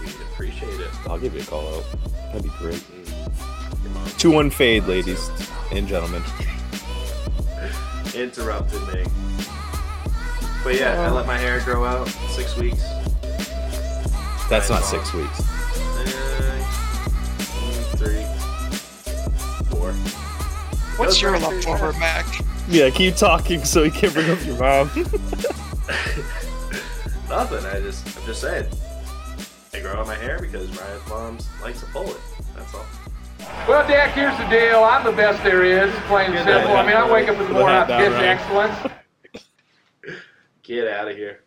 we'd appreciate it. I'll give you a call out. That'd be great. Mm. Your mom Two one fade, ladies and gentlemen. interrupted me. But yeah, I let my hair grow out six weeks. That's not Nice. six weeks. Three, four. What's Goes your love for leftover, fast. Mac? Yeah, keep talking so you can bring up your mom. Nothing. I just, I'm just saying. I grow out my hair because Ryan's mom's likes to pull it. That's all. Well, Dak, here's the deal. I'm the best there is, plain and simple. I mean, I wake up in the Put the morning, I'm down, pitch excellence. Get out of here.